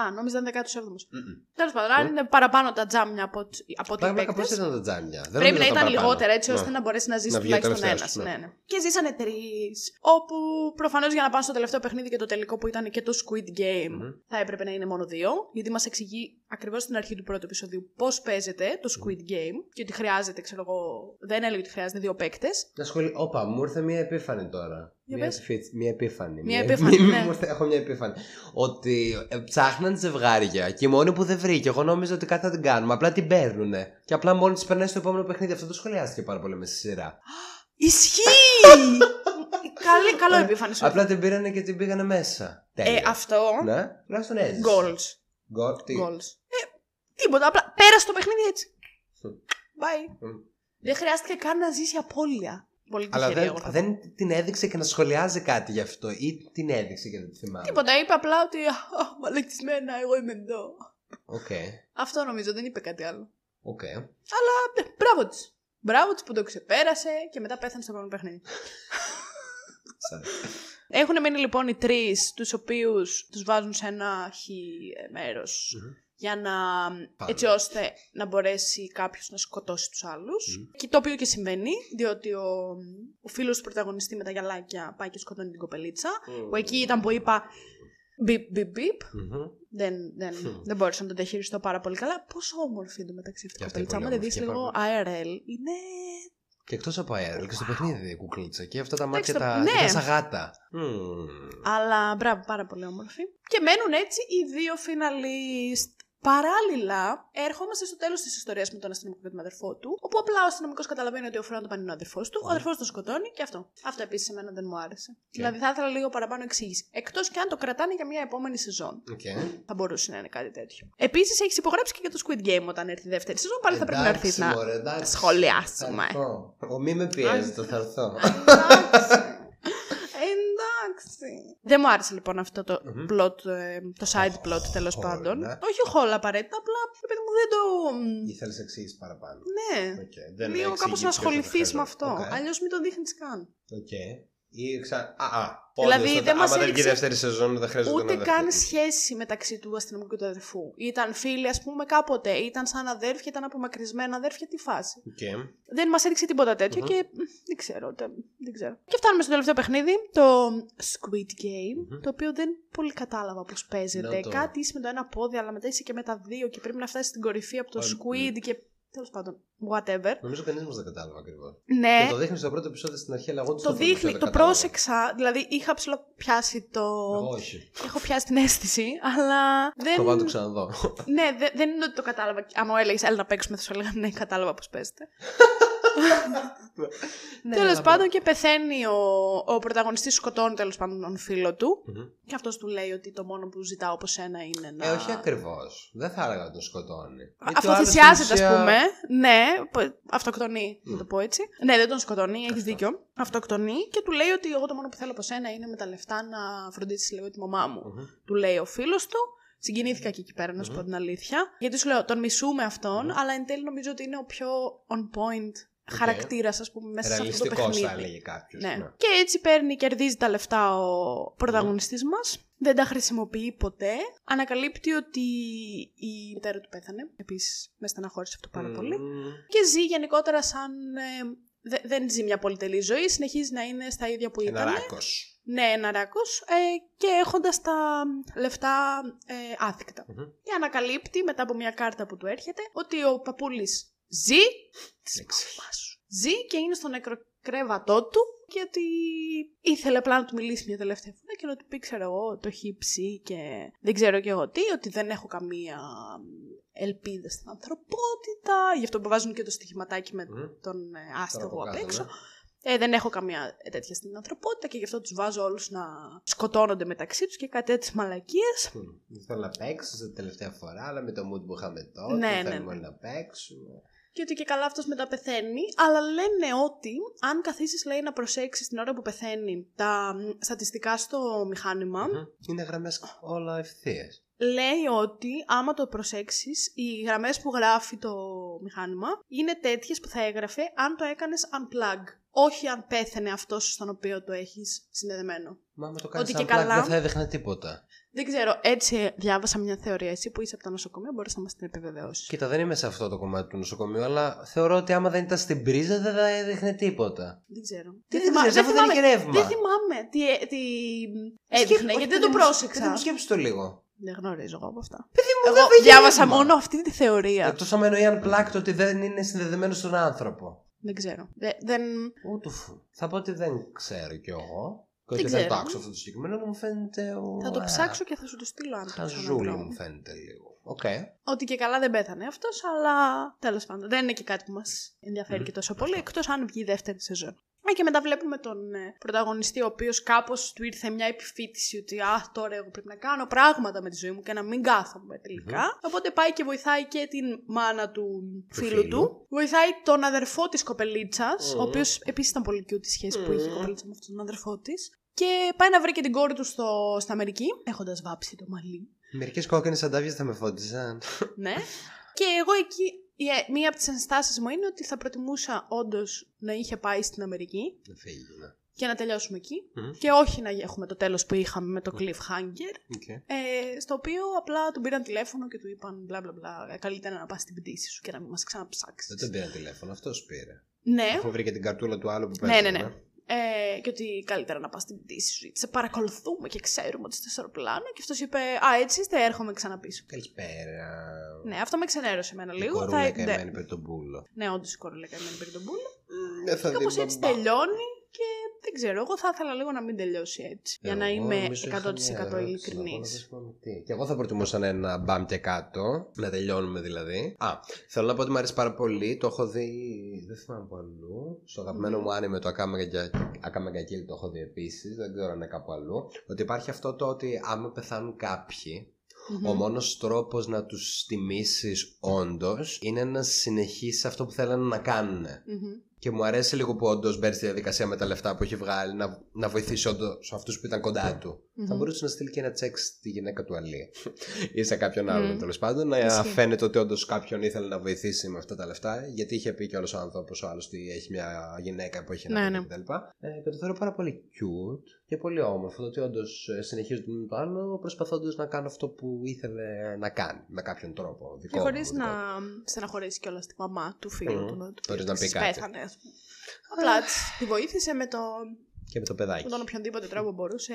Α, νόμιζα ήταν 17ος. Μμμ. Τέλος πάντων, αν είναι παραπάνω τα τζάμια από, τ- από ότι οι Πλάκα, πώς παίκτες, ήταν τα τζάμια. Δεν Πρέπει νομίζω να ήταν ήταν παραπάνω. λιγότερα έτσι ώστε Ναι. να μπορέσει να ζήσεις Να βγει ο τουλάχιστον ένας. τελευταίος, Ναι. ναι. Ναι, Και ζήσανε τρεις. Όπου προφανώς για να πάνε στο τελευταίο παιχνίδι και το τελικό που ήταν και το Squid Game Μμμ. θα έπρεπε να είναι μόνο δύο. Γιατί μας εξηγεί ακριβώς στην αρχή του πρώτου επεισοδίου πώς παίζεται το Squid Game και ότι χρειάζεται, ξέρω εγώ. Δεν έλεγε ότι χρειάζεται δύο παίκτες. Να σχολεί. Όπα, μου ήρθε μια επίφανη τώρα. Για Μια, πες. επιφύτ- μια επίφανη. Μια επίφανη, Μη- <laughs> ναι. μου ήρθε- Έχω μια επίφανη. Ότι ε, ψάχναν ζευγάρια και η μόνη που δεν βρήκε, εγώ νόμιζα ότι κάτι θα την κάνουμε. Απλά την παίρνουνε. Και απλά μόλις της περνάει στο επόμενο παιχνίδι. Αυτό το σχολιάστηκε πάρα πολύ με στη σειρά. <gasps> Ισχύει! <laughs> Καλή, καλό επίφανη σου. Απλά την πήρανε και την πήγανε μέσα. Ε, Τέλεια. αυτό. Ναι, τουλάχιστον έζησε. Goals. Goal, τι. Goals. Ε, τίποτα. Απλά πέρασε το παιχνίδι έτσι. Μμ. Bye. Μμ. Δεν χρειάστηκε καν να ζήσει απώλεια. Πολύ Αλλά τυχερή δεν, εγώ θα πω. δεν την έδειξε και να σχολιάζει κάτι γι' αυτό. Ή την έδειξε και δεν τη θυμάμαι. Τίποτα, είπε απλά ότι «Α, μαλακισμένα, εγώ είμαι εδώ. Οκ. Αυτό νομίζω, δεν είπε κάτι άλλο. Οκ. Αλλά ναι, μπράβο της. Μπράβο της που το ξεπέρασε και μετά πέθανε στο επόμενο παιχνίδι. Σαν- Έχουν μείνει λοιπόν οι τρεις, τους οποίους τους βάζουν σε ένα χι μέρος. για να, Πάμε. έτσι ώστε να μπορέσει κάποιος να σκοτώσει τους άλλους. Και το οποίο και συμβαίνει, διότι ο, ο φίλος του πρωταγωνιστή με τα γυαλάκια πάει και σκοτώνει την κοπελίτσα, που εκεί ήταν που είπα μπιπ μπιπ μπιπ, Μμμ. δεν, δεν, δεν μπόρεσα να το διαχειριστώ πάρα πολύ καλά. Πόσο όμορφη εντωμεταξύ αυτή η Και αυτή κοπελίτσα. είναι Άμα πολύ δεν δεις όμορφη, λίγο IRL, είναι Και εκτός από αέρα, και στο παιχνίδι η κουκλίτσα. Και αυτά τα μάτια το- τα, ναι. τα σαγάτα. Μμμ. Αλλά μπράβο, πάρα πολύ όμορφη. Και μένουν έτσι οι δύο φιναλίστ. Παράλληλα, ερχόμαστε στο τέλος της ιστορίας με τον αστυνομικό και τον αδερφό του, όπου απλά ο αστυνομικός καταλαβαίνει ότι ο frontman είναι ο αδερφός του, ο αδερφός τον σκοτώνει και αυτό. Αυτό επίσης εμένα δεν μου άρεσε. Δηλαδή θα ήθελα λίγο παραπάνω εξήγηση. Εκτός και αν το κρατάνε για μια επόμενη σεζόν. Οκ. Θα μπορούσε να είναι κάτι τέτοιο. Επίσης έχεις υπογράψει και για το Squid Game όταν έρθει η δεύτερη σεζόν. Πάλι θα πρέπει να Εντάξει, έρθει να μωρέ, εντάξει. σχολιάσουμε. Θα έρθω. Ο μη με πιέζετε, θα έρθω. Εντάξει. Εντάξει. Δεν μου άρεσε λοιπόν αυτό το Μμμ. plot, ε, το side plot τέλος Hole, πάντων. ναι. Όχι ο Hall απαραίτητα, απλά επειδή μου δεν το. Ήθελες εξήγηση παραπάνω. Ναι. Οκ, δεν Λίγο εξηγεί κάπως να ποιος θα το ασχοληθείς με χαζεύει. αυτό. Οκ. Αλλιώς μην το δείχνεις καν. Οκ. Ή ξα... Α, α. Δηλαδή, όντως, δεν άμα μας δεν βγει η έδειξε δεύτερη σεζόν, δεν χρειάζεται Ούτε να καν δεχτεί. σχέση μεταξύ του αστυνομικού και του αδερφού. Ήταν φίλοι, ας πούμε, κάποτε. Ήταν σαν αδέρφια, ήταν απομακρυσμένα αδέρφια. Τι φάση. Οκ. Δεν μας έδειξε τίποτα τέτοιο Μμμ. και μ, δεν ξέρω, τε- δεν ξέρω. Και φτάνουμε στο τελευταίο παιχνίδι, το Squid Game, Μμμ. το οποίο δεν πολύ κατάλαβα πώς παίζεται. Να το- Κάτι είσαι με το ένα πόδι, αλλά μετά είσαι και με τα δύο και πρέπει να φτάσεις στην κορυφή από το Α, Squid και. Τέλος πάντων, whatever. Νομίζω κανείς μας δεν κατάλαβε ακριβώς. Ναι, Και το δείχνεις στο πρώτο επεισόδιο στην αρχή, αλλά εγώ το στο πρώτο δείχνει, επεισόδιο το κατάλαβα. πρόσεξα. Δηλαδή, είχα ψηλοπιάσει το. Εγώ όχι. Έχω πιάσει την αίσθηση, αλλά δεν. Το πάω να το ξαναδώ. Ναι, δε- δεν είναι ότι το κατάλαβα. Άμα μου έλεγες, έλα να παίξουμε, θα σου έλεγα ναι, κατάλαβα πώς παίζετε. <laughs> Ναι, τέλος αλλά- πάντων και πεθαίνει ο, ο πρωταγωνιστής σκοτώνει τέλος πάντων τον φίλο του. Μμμ. Και αυτός του λέει ότι το μόνο που ζητάω από σένα είναι να. Ε, όχι ακριβώς. Δεν θα έλεγα ότι τον σκοτώνει. Γιατί ο Αυτό άλλος θυσιάζεται, στην ας ουσία- πούμε. Ναι, π- αυτοκτονεί, να το πω έτσι. Ναι, δεν τον σκοτώνει, έχεις Αυτό. δίκιο. Αυτοκτονεί και του λέει ότι εγώ το μόνο που θέλω από σένα είναι με τα λεφτά να φροντίσεις λίγο τη μαμά μου. Μμμ. Του λέει ο φίλος του. Συγκινήθηκα και εκεί πέρα, να σου Μμμ. πω την αλήθεια. Γιατί σου λέω, τον μισούμε αυτόν, Μμμ. αλλά εν τέλει νομίζω ότι είναι ο πιο on point χαρακτήρας, ας πούμε, μέσα σε αυτό το Ρεαλιστικός παιχνίδι. θα έλεγε κάποιος. Ναι. Και έτσι παίρνει, κερδίζει τα λεφτά ο πρωταγωνιστής μας. Δεν τα χρησιμοποιεί ποτέ. Ανακαλύπτει ότι η μητέρα του πέθανε. Επίσης, με στεναχώρησε αυτό πάρα πολύ. Και ζει γενικότερα σαν... ε, δε- δεν ζει μια πολυτελή ζωή, συνεχίζει να είναι στα ίδια που Ένα ήταν. ράκος. Ναι, ένα ράκος. Ε, και έχοντας τα λεφτά ε, άθικτα. Και ανακαλύπτει μετά από μια κάρτα που του έρχεται ότι ο παππούλης ζει της μαμάς σου. Ζει και είναι στο νεκροκρέβατό του και ότι ήθελε απλά να του μιλήσει μια τελευταία φορά και να του πει ξέρω εγώ το χύψη και δεν ξέρω και εγώ τι, ότι δεν έχω καμία ελπίδα στην ανθρωπότητα. Γι' αυτό που βάζουν και το στοιχηματάκι με Μμμ. τον ε, Τώρα άστεγο από απ' κάτω, έξω. ναι. Ε, δεν έχω καμία τέτοια στην ανθρωπότητα και γι' αυτό τους βάζω όλους να σκοτώνονται μεταξύ τους και κάτι τέτοιες μαλακίες. Μμ. Δεν θέλω να παίξω την τελευταία φορά, αλλά με το mood που είχαμε τότε. Ναι, Ναι, ναι, θέλουμε ναι. όλοι να παίξουμε. Και ότι και καλά αυτός μετά πεθαίνει, αλλά λένε ότι αν καθίσεις λέει να προσέξεις την ώρα που πεθαίνει τα μ, στατιστικά στο μηχάνημα, Μμμ. Είναι γραμμές όλα ευθείε. λέει ότι άμα το προσέξεις, οι γραμμές που γράφει το μηχάνημα είναι τέτοιες που θα έγραφε αν το έκανες unplug. Όχι αν πέθανε αυτός στον οποίο το έχεις συνδεδεμένο. Μα με το κάνεις Ότι σαν και plug καλά. δεν θα έδειχνε τίποτα. Δεν ξέρω, έτσι διάβασα μια θεωρία. Εσύ που είσαι από τα νοσοκομεία, μπορείς να μας την επιβεβαιώσεις. Κοίτα, δεν είμαι σε αυτό το κομμάτι του νοσοκομείου, αλλά θεωρώ ότι άμα δεν ήταν στην πρίζα δεν θα έδειχνε τίποτα. Δεν ξέρω. Τι θυμά- δεν ξέρεις, αφού δεν είχε ρεύμα. Δεν θυμάμαι τι, ε- τι έδειχνε, Σκέψου- γιατί όχι, δεν το παιδί μου, πρόσεξα. παιδί μου, σκέψου το λίγο. Δεν γνωρίζω εγώ από αυτά. μου, εγώ δεν είχε διάβασα ρεύμα. μόνο αυτή τη θεωρία. Εκτός άμα εννοεί αν πλάκτο ότι δεν είναι συνδεδεμένος στον άνθρωπο. Δεν ξέρω. Δε- δεν... Ούτε φου. Θα πω ότι δεν ξέρω κι εγώ. Και Δεν ότι δεν το ξέρω. άκουσα αυτό το συγκεκριμένο, αλλά μου φαίνεται. ο- Θα το α, ψάξω και θα σου το στείλω αν το Χαζούλη ξαναβρω. μου φαίνεται λίγο. Οκ. Ότι και καλά δεν πέθανε αυτός, αλλά τέλος πάντων δεν είναι και κάτι που μας ενδιαφέρει Μμμ. και τόσο πολύ, εκτός αν βγει η δεύτερη σεζόν. Ε, και μετά βλέπουμε τον ε, πρωταγωνιστή, ο οποίος κάπως του ήρθε μια επιφοίτηση ότι Α, τώρα εγώ πρέπει να κάνω πράγματα με τη ζωή μου και να μην κάθομαι τελικά. Οπότε πάει και βοηθάει και την μάνα του φίλου φίλου. του. Βοηθάει τον αδερφό της κοπελίτσας, Μμμ. ο οποίος επίσης ήταν πολύ cute η σχέση που είχε η Μμμ. κοπελίτσα με αυτόν τον αδερφό της. Και πάει να βρει και την κόρη του στο, στην Αμερική, έχοντας βάψει το μαλλί. Μερικές κόκκινες ανταύγιες θα με φώτιζαν. Ναι. Και εγώ εκεί, η- ε, μία από τις ενστάσεις μου είναι ότι θα προτιμούσα όντως να είχε πάει στην Αμερική. Να φύγει, ναι. και να τελειώσουμε εκεί. Μμμ. Και όχι να έχουμε το τέλος που είχαμε με το cliffhanger. Οκ. Ε, στο οποίο απλά του πήραν τηλέφωνο και του είπαν μπλα μπλα μπλα. Καλύτερα να πας στην πτήση σου και να μην μας ξαναψάξεις. Δεν τον πήρα τηλέφωνο, αυτός πήρε. Ναι, Έχω βρει και την καρτούλα του άλλου που Ναι, παίζει. ναι, ναι. Ε, και ότι καλύτερα να πας στην πτήση σου. γιατί Σε παρακολουθούμε και ξέρουμε ότι είστε στο αεροπλάνο. Και αυτός είπε Α, έτσι είστε, έρχομαι ξανά πίσω. Καλησπέρα. Ναι, αυτό με ξενέρωσε εμένα Η λίγο. κορούλα ναι. καημένη περί τον πούλο. Ναι, όντως η κορούλα καημένη περί τον πούλο. Δεν θα Κάπω δει έτσι μπαμπά. τελειώνει και δεν ξέρω. Εγώ θα ήθελα λίγο να μην τελειώσει έτσι. για να Εγώ είμαι νομίζω είχα 100% μια ερώτηση, ειλικρινής. να πω, δεν θυμάμαι τι. Και εγώ θα προτιμούσα να είναι ένα μπαμ και κάτω, να τελειώνουμε δηλαδή. Α, θέλω να πω ότι μου αρέσει πάρα πολύ. Το έχω δει, δεν θυμάμαι από αλλού. Στο αγαπημένο Μμμ. μου άνime το Ακάμε Γκακίλ το έχω δει επίσης. Δεν ξέρω αν είναι κάπου αλλού. Ότι υπάρχει αυτό το ότι άμα πεθάνουν κάποιοι, ο μόνος τρόπος να τους τιμήσεις όντως είναι να συνεχίσεις αυτό που θέλανε να κάνουν. Και μου αρέσει λίγο που όντως μπαίνει στη διαδικασία με τα λεφτά που έχει βγάλει να, να βοηθήσει όντως αυτούς που ήταν κοντά του. Θα μπορούσε να στείλει και ένα τσεκ στη γυναίκα του Αλή ή σε κάποιον άλλον Μμμ. τέλος πάντων. Να Ισχύει. φαίνεται ότι όντως κάποιον ήθελε να βοηθήσει με αυτά τα λεφτά. Γιατί είχε πει κιόλα ο άνθρωπος ο άλλος ότι έχει μια γυναίκα που έχει ένα Ναι, παιδί ναι. κτλ. Ε, και το θεωρώ πάρα πολύ cute και πολύ όμορφο. Το ότι όντως συνεχίζει το ένα με το άλλο προσπαθώντας να κάνει αυτό που ήθελε να κάνει με κάποιον τρόπο. Δικό Και χωρίς μου, να δικό του. στεναχωρήσεις κιόλας τη μαμά του φίλου Μμμ. του. Να του πει Χωρίς να ότι πει της κάτι. Πέθανε, ας πούμε. Απλά της τη βοήθησε με, το, Και με το παιδάκι. με τον οποιονδήποτε τρόπο μπορούσε,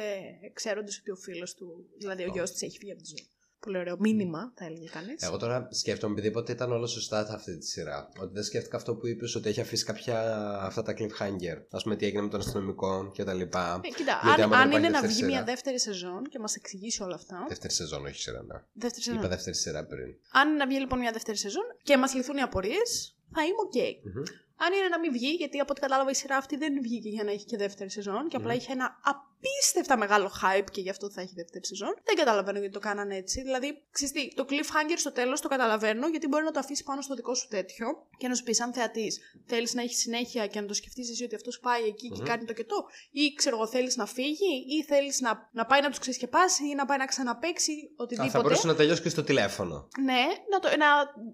ξέροντας ότι ο φίλος του, δηλαδή ο Αυτό. γιος της, έχει φύγει από τη ζωή. Πολύ ωραίο μήνυμα, θα έλεγε κανείς. Εγώ τώρα σκέφτομαι, επειδή ποτέ ήταν όλο σωστά αυτή τη σειρά, ότι δεν σκέφτηκα αυτό που είπες ότι έχει αφήσει κάποια αυτά τα cliffhanger. Α πούμε τι έγινε με τον αστυνομικό και τα λοιπά. Ε, κοίτα, Γιατί αν, άμα δεν αν υπάρχει είναι να δεύτερη βγει μια σειρά- δεύτερη σεζόν και μας εξηγήσει όλα αυτά. Δεύτερη σεζόν, όχι σειρά, ναι. Δεύτερη σεζόν. Είπα δεύτερη σειρά πριν. Αν είναι να βγει λοιπόν μια δεύτερη σεζόν και μας λυθούν οι απορίες, θα είμαι οκ. Μμμ. Αν είναι να μην βγει, γιατί από ό,τι κατάλαβα η σειρά αυτή δεν βγήκε για να έχει και δεύτερη σεζόν και απλά είχε ένα απίστευτα μεγάλο hype και γι' αυτό θα έχει δεύτερη σεζόν. Δεν καταλαβαίνω γιατί το κάνανε έτσι. Δηλαδή, ξέρεις τι, το cliffhanger στο τέλος το καταλαβαίνω γιατί μπορεί να το αφήσει πάνω στο δικό σου τέτοιο και να σου πει, αν θεατής, θέλεις να έχεις συνέχεια και να το σκεφτείς εσύ ότι αυτός πάει εκεί και Μμμ. κάνει το κετό, ή ξέρω εγώ, θέλεις να φύγει, ή θέλεις να, να πάει να τους ξεσκεπάσει, ή να πάει να ξαναπέξει, Α, οτιδήποτε. θα μπορούσε να τελειώσει και στο τηλέφωνο. Ναι, να, το, να,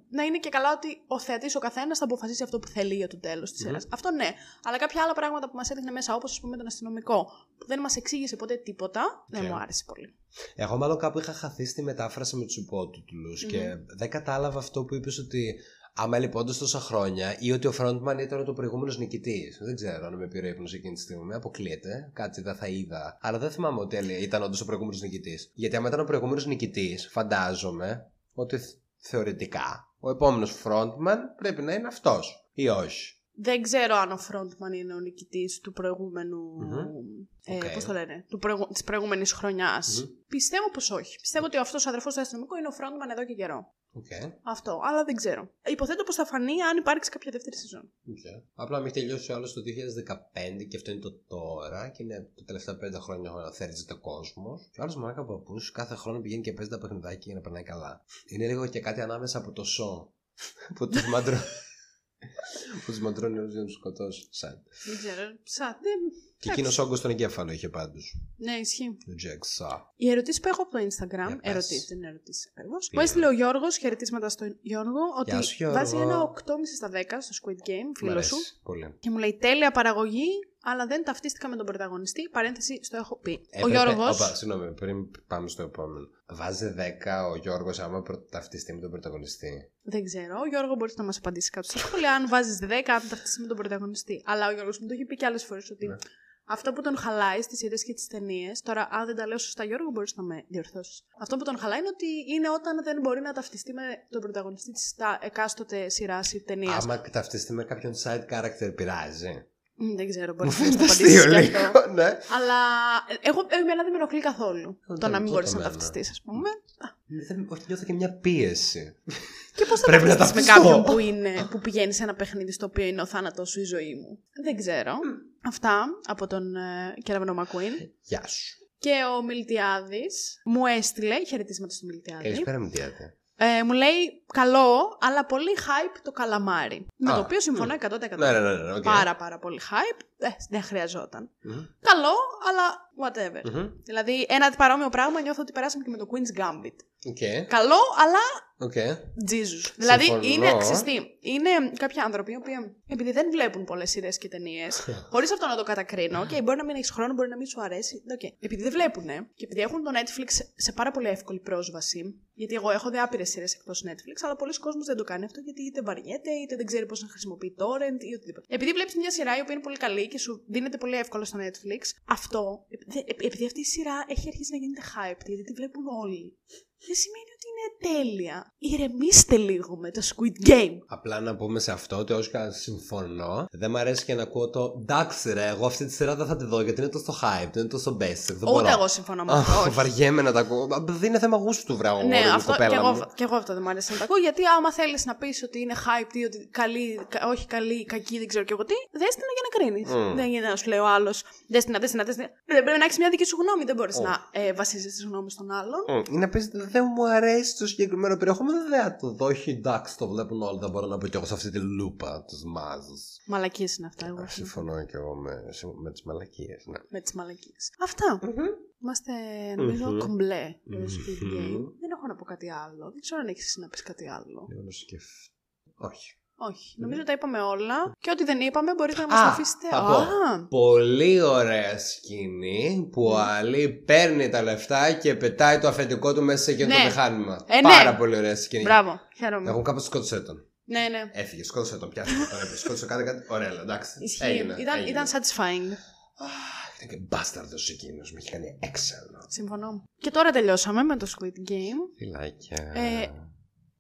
να είναι και καλά ότι ο θεατής ο καθένας θα αποφασίσει αυτό που θέλει για το τέλος της σειράς. Αυτό ναι. Αλλά κάποια άλλα πράγματα που μας έδειχνε μέσα, όπως ας πούμε τον αστυνομικό, που δεν μας εξήγησε ποτέ τίποτα, δεν Οκ. μου άρεσε πολύ. Εγώ μάλλον κάπου είχα χαθεί στη μετάφραση με του υπότιτλου και δεν κατάλαβα αυτό που είπες ότι άμα λοιπόν τόσα χρόνια ή ότι ο frontman ήταν ο προηγούμενος νικητής. Δεν ξέρω αν με πήρε ύπνος εκείνη τη στιγμή. Αποκλείεται. Κάτι δεν θα είδα. Αλλά δεν θυμάμαι ότι έλεγε- ήταν όντως ο προηγούμενος νικητής. Γιατί άμα ήταν ο προηγούμενος νικητής, φαντάζομαι ότι θ- θεωρητικά ο επόμενος frontman πρέπει να είναι αυτός. Ή όχι. Δεν ξέρω αν ο frontman είναι ο νικητής του προηγούμενου. Μμμ. Ε, Οκ. Πώς το λένε, του προηγου... της προηγούμενης χρονιάς. Μμμ. Πιστεύω πως όχι. Πιστεύω ότι αυτός ο αδερφός του αστυνομικού είναι ο frontman εδώ και καιρό. Okay. Αυτό, αλλά δεν ξέρω. Υποθέτω πως θα φανεί αν υπάρξει κάποια δεύτερη σεζόν. Okay. Απλά με έχει τελειώσει ο άλλο το 2015 και αυτό είναι το τώρα και είναι τα τελευταία πέντε χρόνια δέρνεται ο κόσμος. Και ο άλλος μαλάκα παππούς κάθε χρόνο πηγαίνει και παίζει τα παιχνιδάκια για να περνάει καλά. Είναι λίγο και κάτι ανάμεσα από το σο που του μαντρώνει. Που του μαντρώνει όλου για να τους σκοτώσει. Σαν. Δεν ξέρω. Σα, δεν... Και εκείνος όγκος στον εγκέφαλο είχε πάντως. Ναι, ισχύει. Το Jack Saw. Οι ερωτήσεις που έχω από το Instagram. Για πες. Ερωτήσεις, δεν είναι ερωτήσεις ακριβώς. Τι Μου έστειλε ο Γιώργος, χαιρετίσματα στον Γιώργο, ότι Γεια σου, Γιώργο. βάζει ένα 8,5 στα 10 στο Squid Game, Μ' φίλο αρέσει σου. Πολύ. Και μου λέει τέλεια παραγωγή, αλλά δεν ταυτίστηκα με τον πρωταγωνιστή. Παρένθεση, στο έχω πει. ο Έπρεπε- Γιώργο. Όπα, συγγνώμη, πριν πάμε στο επόμενο. Βάζει 10 ο Γιώργος άμα πρω- ταυτιστεί με τον πρωταγωνιστή. Δεν ξέρω. Ο Γιώργος μπορείς να μας απαντήσει κάτω στα σχόλια αν βάζεις 10, αν ταυτιστεί με τον πρωταγωνιστή. Αλλά ο Γιώργος μου το έχει πει και άλλες φορές ότι Ναι. αυτό που τον χαλάει στις σειρέ και τις ταινίες. Τώρα, αν δεν τα λέω σωστά, Γιώργο, μπορείς να με διορθώσεις. Αυτό που τον χαλάει είναι ότι είναι όταν δεν μπορεί να ταυτιστεί με τον πρωταγωνιστή της εκάστοτε σειράς ή ταινίας. Άμα ταυτιστεί με κάποιον side character πειράζει. Δεν ξέρω, μπορεί Μου να φαίνεται το απαντήσει αστείο και αυτό. λίγο, ναι. Αλλά ε, εγώ, εμένα δεν με ενοχλεί καθόλου Δεν το να μην το μπορείς να εμένα. ταυτιστείς, ας πούμε. Δεν- Όχι, νιώθω και μια πίεση. Και πώς θα Πρέπει να ταυτιστείς με ταυτιστώ. κάποιον που, είναι, που πηγαίνει σε ένα παιχνίδι στο οποίο είναι ο θάνατό σου η ζωή μου. Δεν ξέρω. Αυτά από τον ε, Κεραυνό Μακουίν. Γεια σου. Και ο Μιλτιάδης μου έστειλε χαιρετίσματα στο Μιλτιάδη. Καλησπέρα, Μιλτιάδη. Ε, μου λέει καλό, αλλά πολύ hype το καλαμάρι. Με Α, το οποίο συμφωνώ 100%. Ναι, ναι, ναι. ναι, οκ. Πάρα πάρα πολύ hype. Ε, δεν χρειαζόταν. Μμμ, Καλό, αλλά whatever. μμμ. Δηλαδή, ένα παρόμοιο πράγμα νιώθω ότι περάσαμε και με το Queen's Gambit. Οκ, Καλό, αλλά οκ. Jesus. Δηλαδή, Συμφωνώ. είναι, ξέρεις τι, είναι κάποιοι άνθρωποι οι οποίοι, επειδή δεν βλέπουν πολλές σειρές και ταινίες, <laughs> χωρίς αυτό να το κατακρίνω, και μπορεί να μην έχεις χρόνο, μπορεί να μην σου αρέσει. Okay. Επειδή δεν βλέπουν και επειδή έχουν το Netflix σε πάρα πολύ εύκολη πρόσβαση, γιατί εγώ έχω δει άπειρες σειρές εκτός Netflix, αλλά πολλοί κόσμοι δεν το κάνει αυτό γιατί είτε βαριέται, είτε δεν ξέρει πώς να χρησιμοποιεί torrent ή οτιδήποτε. Επειδή βλέπεις μια σειρά η οποία είναι πολύ καλή και σου δίνεται πολύ εύκολα στο Netflix, αυτό, επειδή- επειδή αυτή η σειρά έχει αρχίσει να γίνεται hype, γιατί τη βλέπουν όλοι, δεν σημαίνει ότι είναι τέλεια. Ηρεμήστε λίγο με το Squid Game. Απλά να πούμε σε αυτό ότι όσο και αν συμφωνώ, δεν μ' αρέσει και να ακούω το εντάξει ρε, εγώ αυτή τη σειρά δεν θα τη δω γιατί είναι τόσο hype, είναι τόσο basic. Δεν Ούτε μπορώ. εγώ συμφωνώ με αυτό. Αχ, όχι. βαριέμαι να τα ακούω. Μα, Δεν είναι θέμα γούστου, βρε, Ναι, αγόρι μου, αυτό, κοπέλα και, εγώ, μου. και εγώ αυτό δεν μου αρέσει να τα ακούω. Γιατί άμα θέλεις να πεις ότι είναι hype ή ότι καλή, κα- όχι καλή, κακή, δεν ξέρω και εγώ τι, δες την για να κρίνεις. Μμ. Δεν γίνεται να σου λέει ο άλλος, δες την, δες την, δες την. Δεν πρέπει να έχεις μια δική σου γνώμη. Δεν μπορείς Ω. να ε, βασίζεσαι τι γνώμη των άλλων. Μμ, Είναι πες, δεν μου αρέσει το συγκεκριμένο περιεχόμενο, δεν θα το δω. Όχι, εντάξει, το βλέπουν όλοι. Δεν μπορώ να πω κι εγώ σε αυτή τη λούπα της μάζας. Μαλακίες είναι αυτά. Εγώ συμφωνώ Συμφωνώ κι εγώ με, με τις μαλακίες. Ναι. με τις μαλακίες. Αυτά. Είμαστε, νομίζω, Μμμ. κομπλέ με το Squid Μμμ. Game. Δεν έχω να πω κάτι άλλο. Δεν ξέρω αν έχεις να πεις κάτι άλλο. Λίγο να σκεφτώ. Όχι. Όχι. Νομίζω τα είπαμε όλα. Και ό,τι δεν είπαμε μπορείτε να μας Α, το αφήσετε. θα πω. Α, Πολύ ωραία σκηνή που ο Αλή παίρνει τα λεφτά και πετάει το αφεντικό του μέσα σε εκείνο το Ναι. μηχάνημα. Ε, ναι. Πάρα πολύ ωραία σκηνή. μπράβο. Χαίρομαι. Έχουν κάπως σκότωσε τον. Ναι, ναι. Έφυγε, σκότωσε τον, πιάσε τον. Τον έπαιζε, σκότωσε κάτι, κάτι. Ωραία, εντάξει. Ισχύει. Έγινε, ήταν, έγινε. ήταν satisfying. Αχ, Ήταν και μπάσταρδος εκείνος, με είχε κάνει έξαλλο. Συμφωνώ. Και τώρα τελειώσαμε με το Squid Game. Φιλάκια. Ε,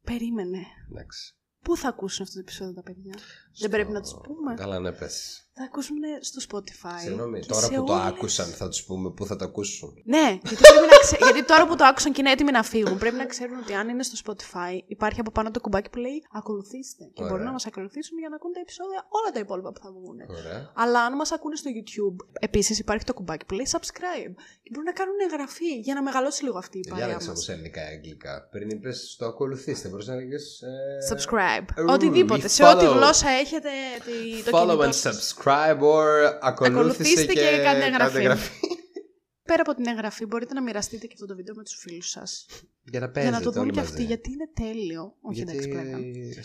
Περίμενε. Εντάξει. Πού θα ακούσουν αυτό το επεισόδιο τα παιδιά; Δεν πρέπει να τους πούμε. Καλά, ναι, πες. Θα ακούσουν στο Spotify. Συγγνώμη, και τώρα σε που το όλες- άκουσαν θα τους πούμε πού θα το ακούσουν. Ναι, γιατί, πρέπει να ξε... γιατί τώρα που το άκουσαν και είναι έτοιμοι να φύγουν, πρέπει να ξέρουν ότι αν είναι στο Spotify, υπάρχει από πάνω το κουμπάκι που λέει Ακολουθήστε. Και Ωραία. μπορούν να μας ακολουθήσουν για να ακούν τα επεισόδια όλα τα υπόλοιπα που θα βγουν. Ωραία. Αλλά αν μας ακούνε στο YouTube, επίσης υπάρχει το κουμπάκι που λέει subscribe. Και μπορούν να κάνουν εγγραφή για να μεγαλώσει λίγο αυτή η παρέα Διάλεξε μας. όμω ελληνικά ή αγγλικά. Πριν είπες το ακολουθήστε, μπορείς να λέγε. Subscribe. Ooh, Οτιδήποτε. you Σε ό,τι follow. γλώσσα έχετε τη- το Follow κινητό and σας. subscribe or ακολούθησε Ακολουθήστε και, και κάντε εγγραφή. εγγραφή. Πέρα από την εγγραφή, μπορείτε να μοιραστείτε και αυτό το βίντεο με τους φίλους σας. Για να Για παίζετε να το δουν όλοι και μαζί. αυτοί, γιατί είναι τέλειο. Όχι, Γιατί εντάξει, πλάκα.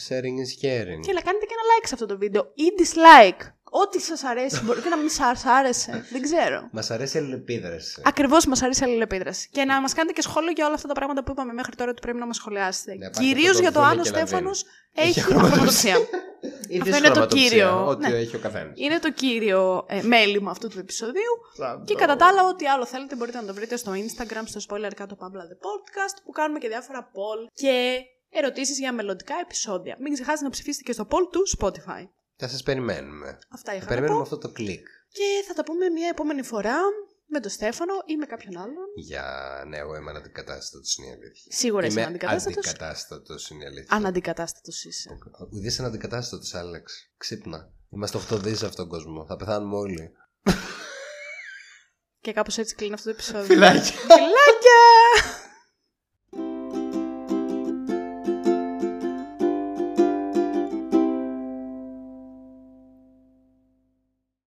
sharing is caring. Και να κάνετε και ένα like σε αυτό το βίντεο ή dislike. Ό,τι σας αρέσει. <laughs> Μπορεί και να μην σας άρεσε. Δεν ξέρω. Μας αρέσει η αλληλεπίδραση. Ακριβώς μας αρέσει η αλληλεπίδραση. Και να μας κάνετε και σχόλιο για όλα αυτά τα πράγματα που είπαμε μέχρι τώρα ότι πρέπει να μας σχολιάσετε. Ναι, υπάρχει Κυρίως αυτό το για το δούλε αν ο και λαβαίνει. Στέφανος Έχει έχει αχρωματοψία. Ή <laughs> Αυτό είναι το δυσχρωματοψία, κύριο. Ό,τι Ναι. έχει ο καθένας. Είναι το κύριο ε, μέλημα αυτού του επεισοδίου. Και κατά τα άλλα, ό,τι άλλο θέλετε μπορείτε να το βρείτε στο Instagram, στο spoiler κάτω Pabla The Podcast, που κάνουμε και διάφορα poll και ερωτήσεις για μελλοντικά επεισόδια. Μην ξεχάσετε να ψηφίσετε και στο poll του Spotify. Θα σας περιμένουμε. Αυτά Θα είχα να περιμένουμε πω. αυτό το κλικ Και θα τα πούμε μια επόμενη φορά με τον Στέφανο ή με κάποιον άλλον. για ναι, εγώ είμαι αναντικατάστατος είναι η αλήθεια. Σίγουρα είσαι Είμαι αναντικατάστατος. αντικατάστατος είναι η αλήθεια. Αναντικατάστατος είσαι. Ουδή αναντικατάστατος, Άλεξ. Ξύπνα. Είμαστε 8 δις σε αυτόν τον κόσμο. Θα πεθάνουμε όλοι. Και κάπως έτσι κλείνει αυτό το <laughs> επεισόδιο. Φιλάκια. Φιλάκια!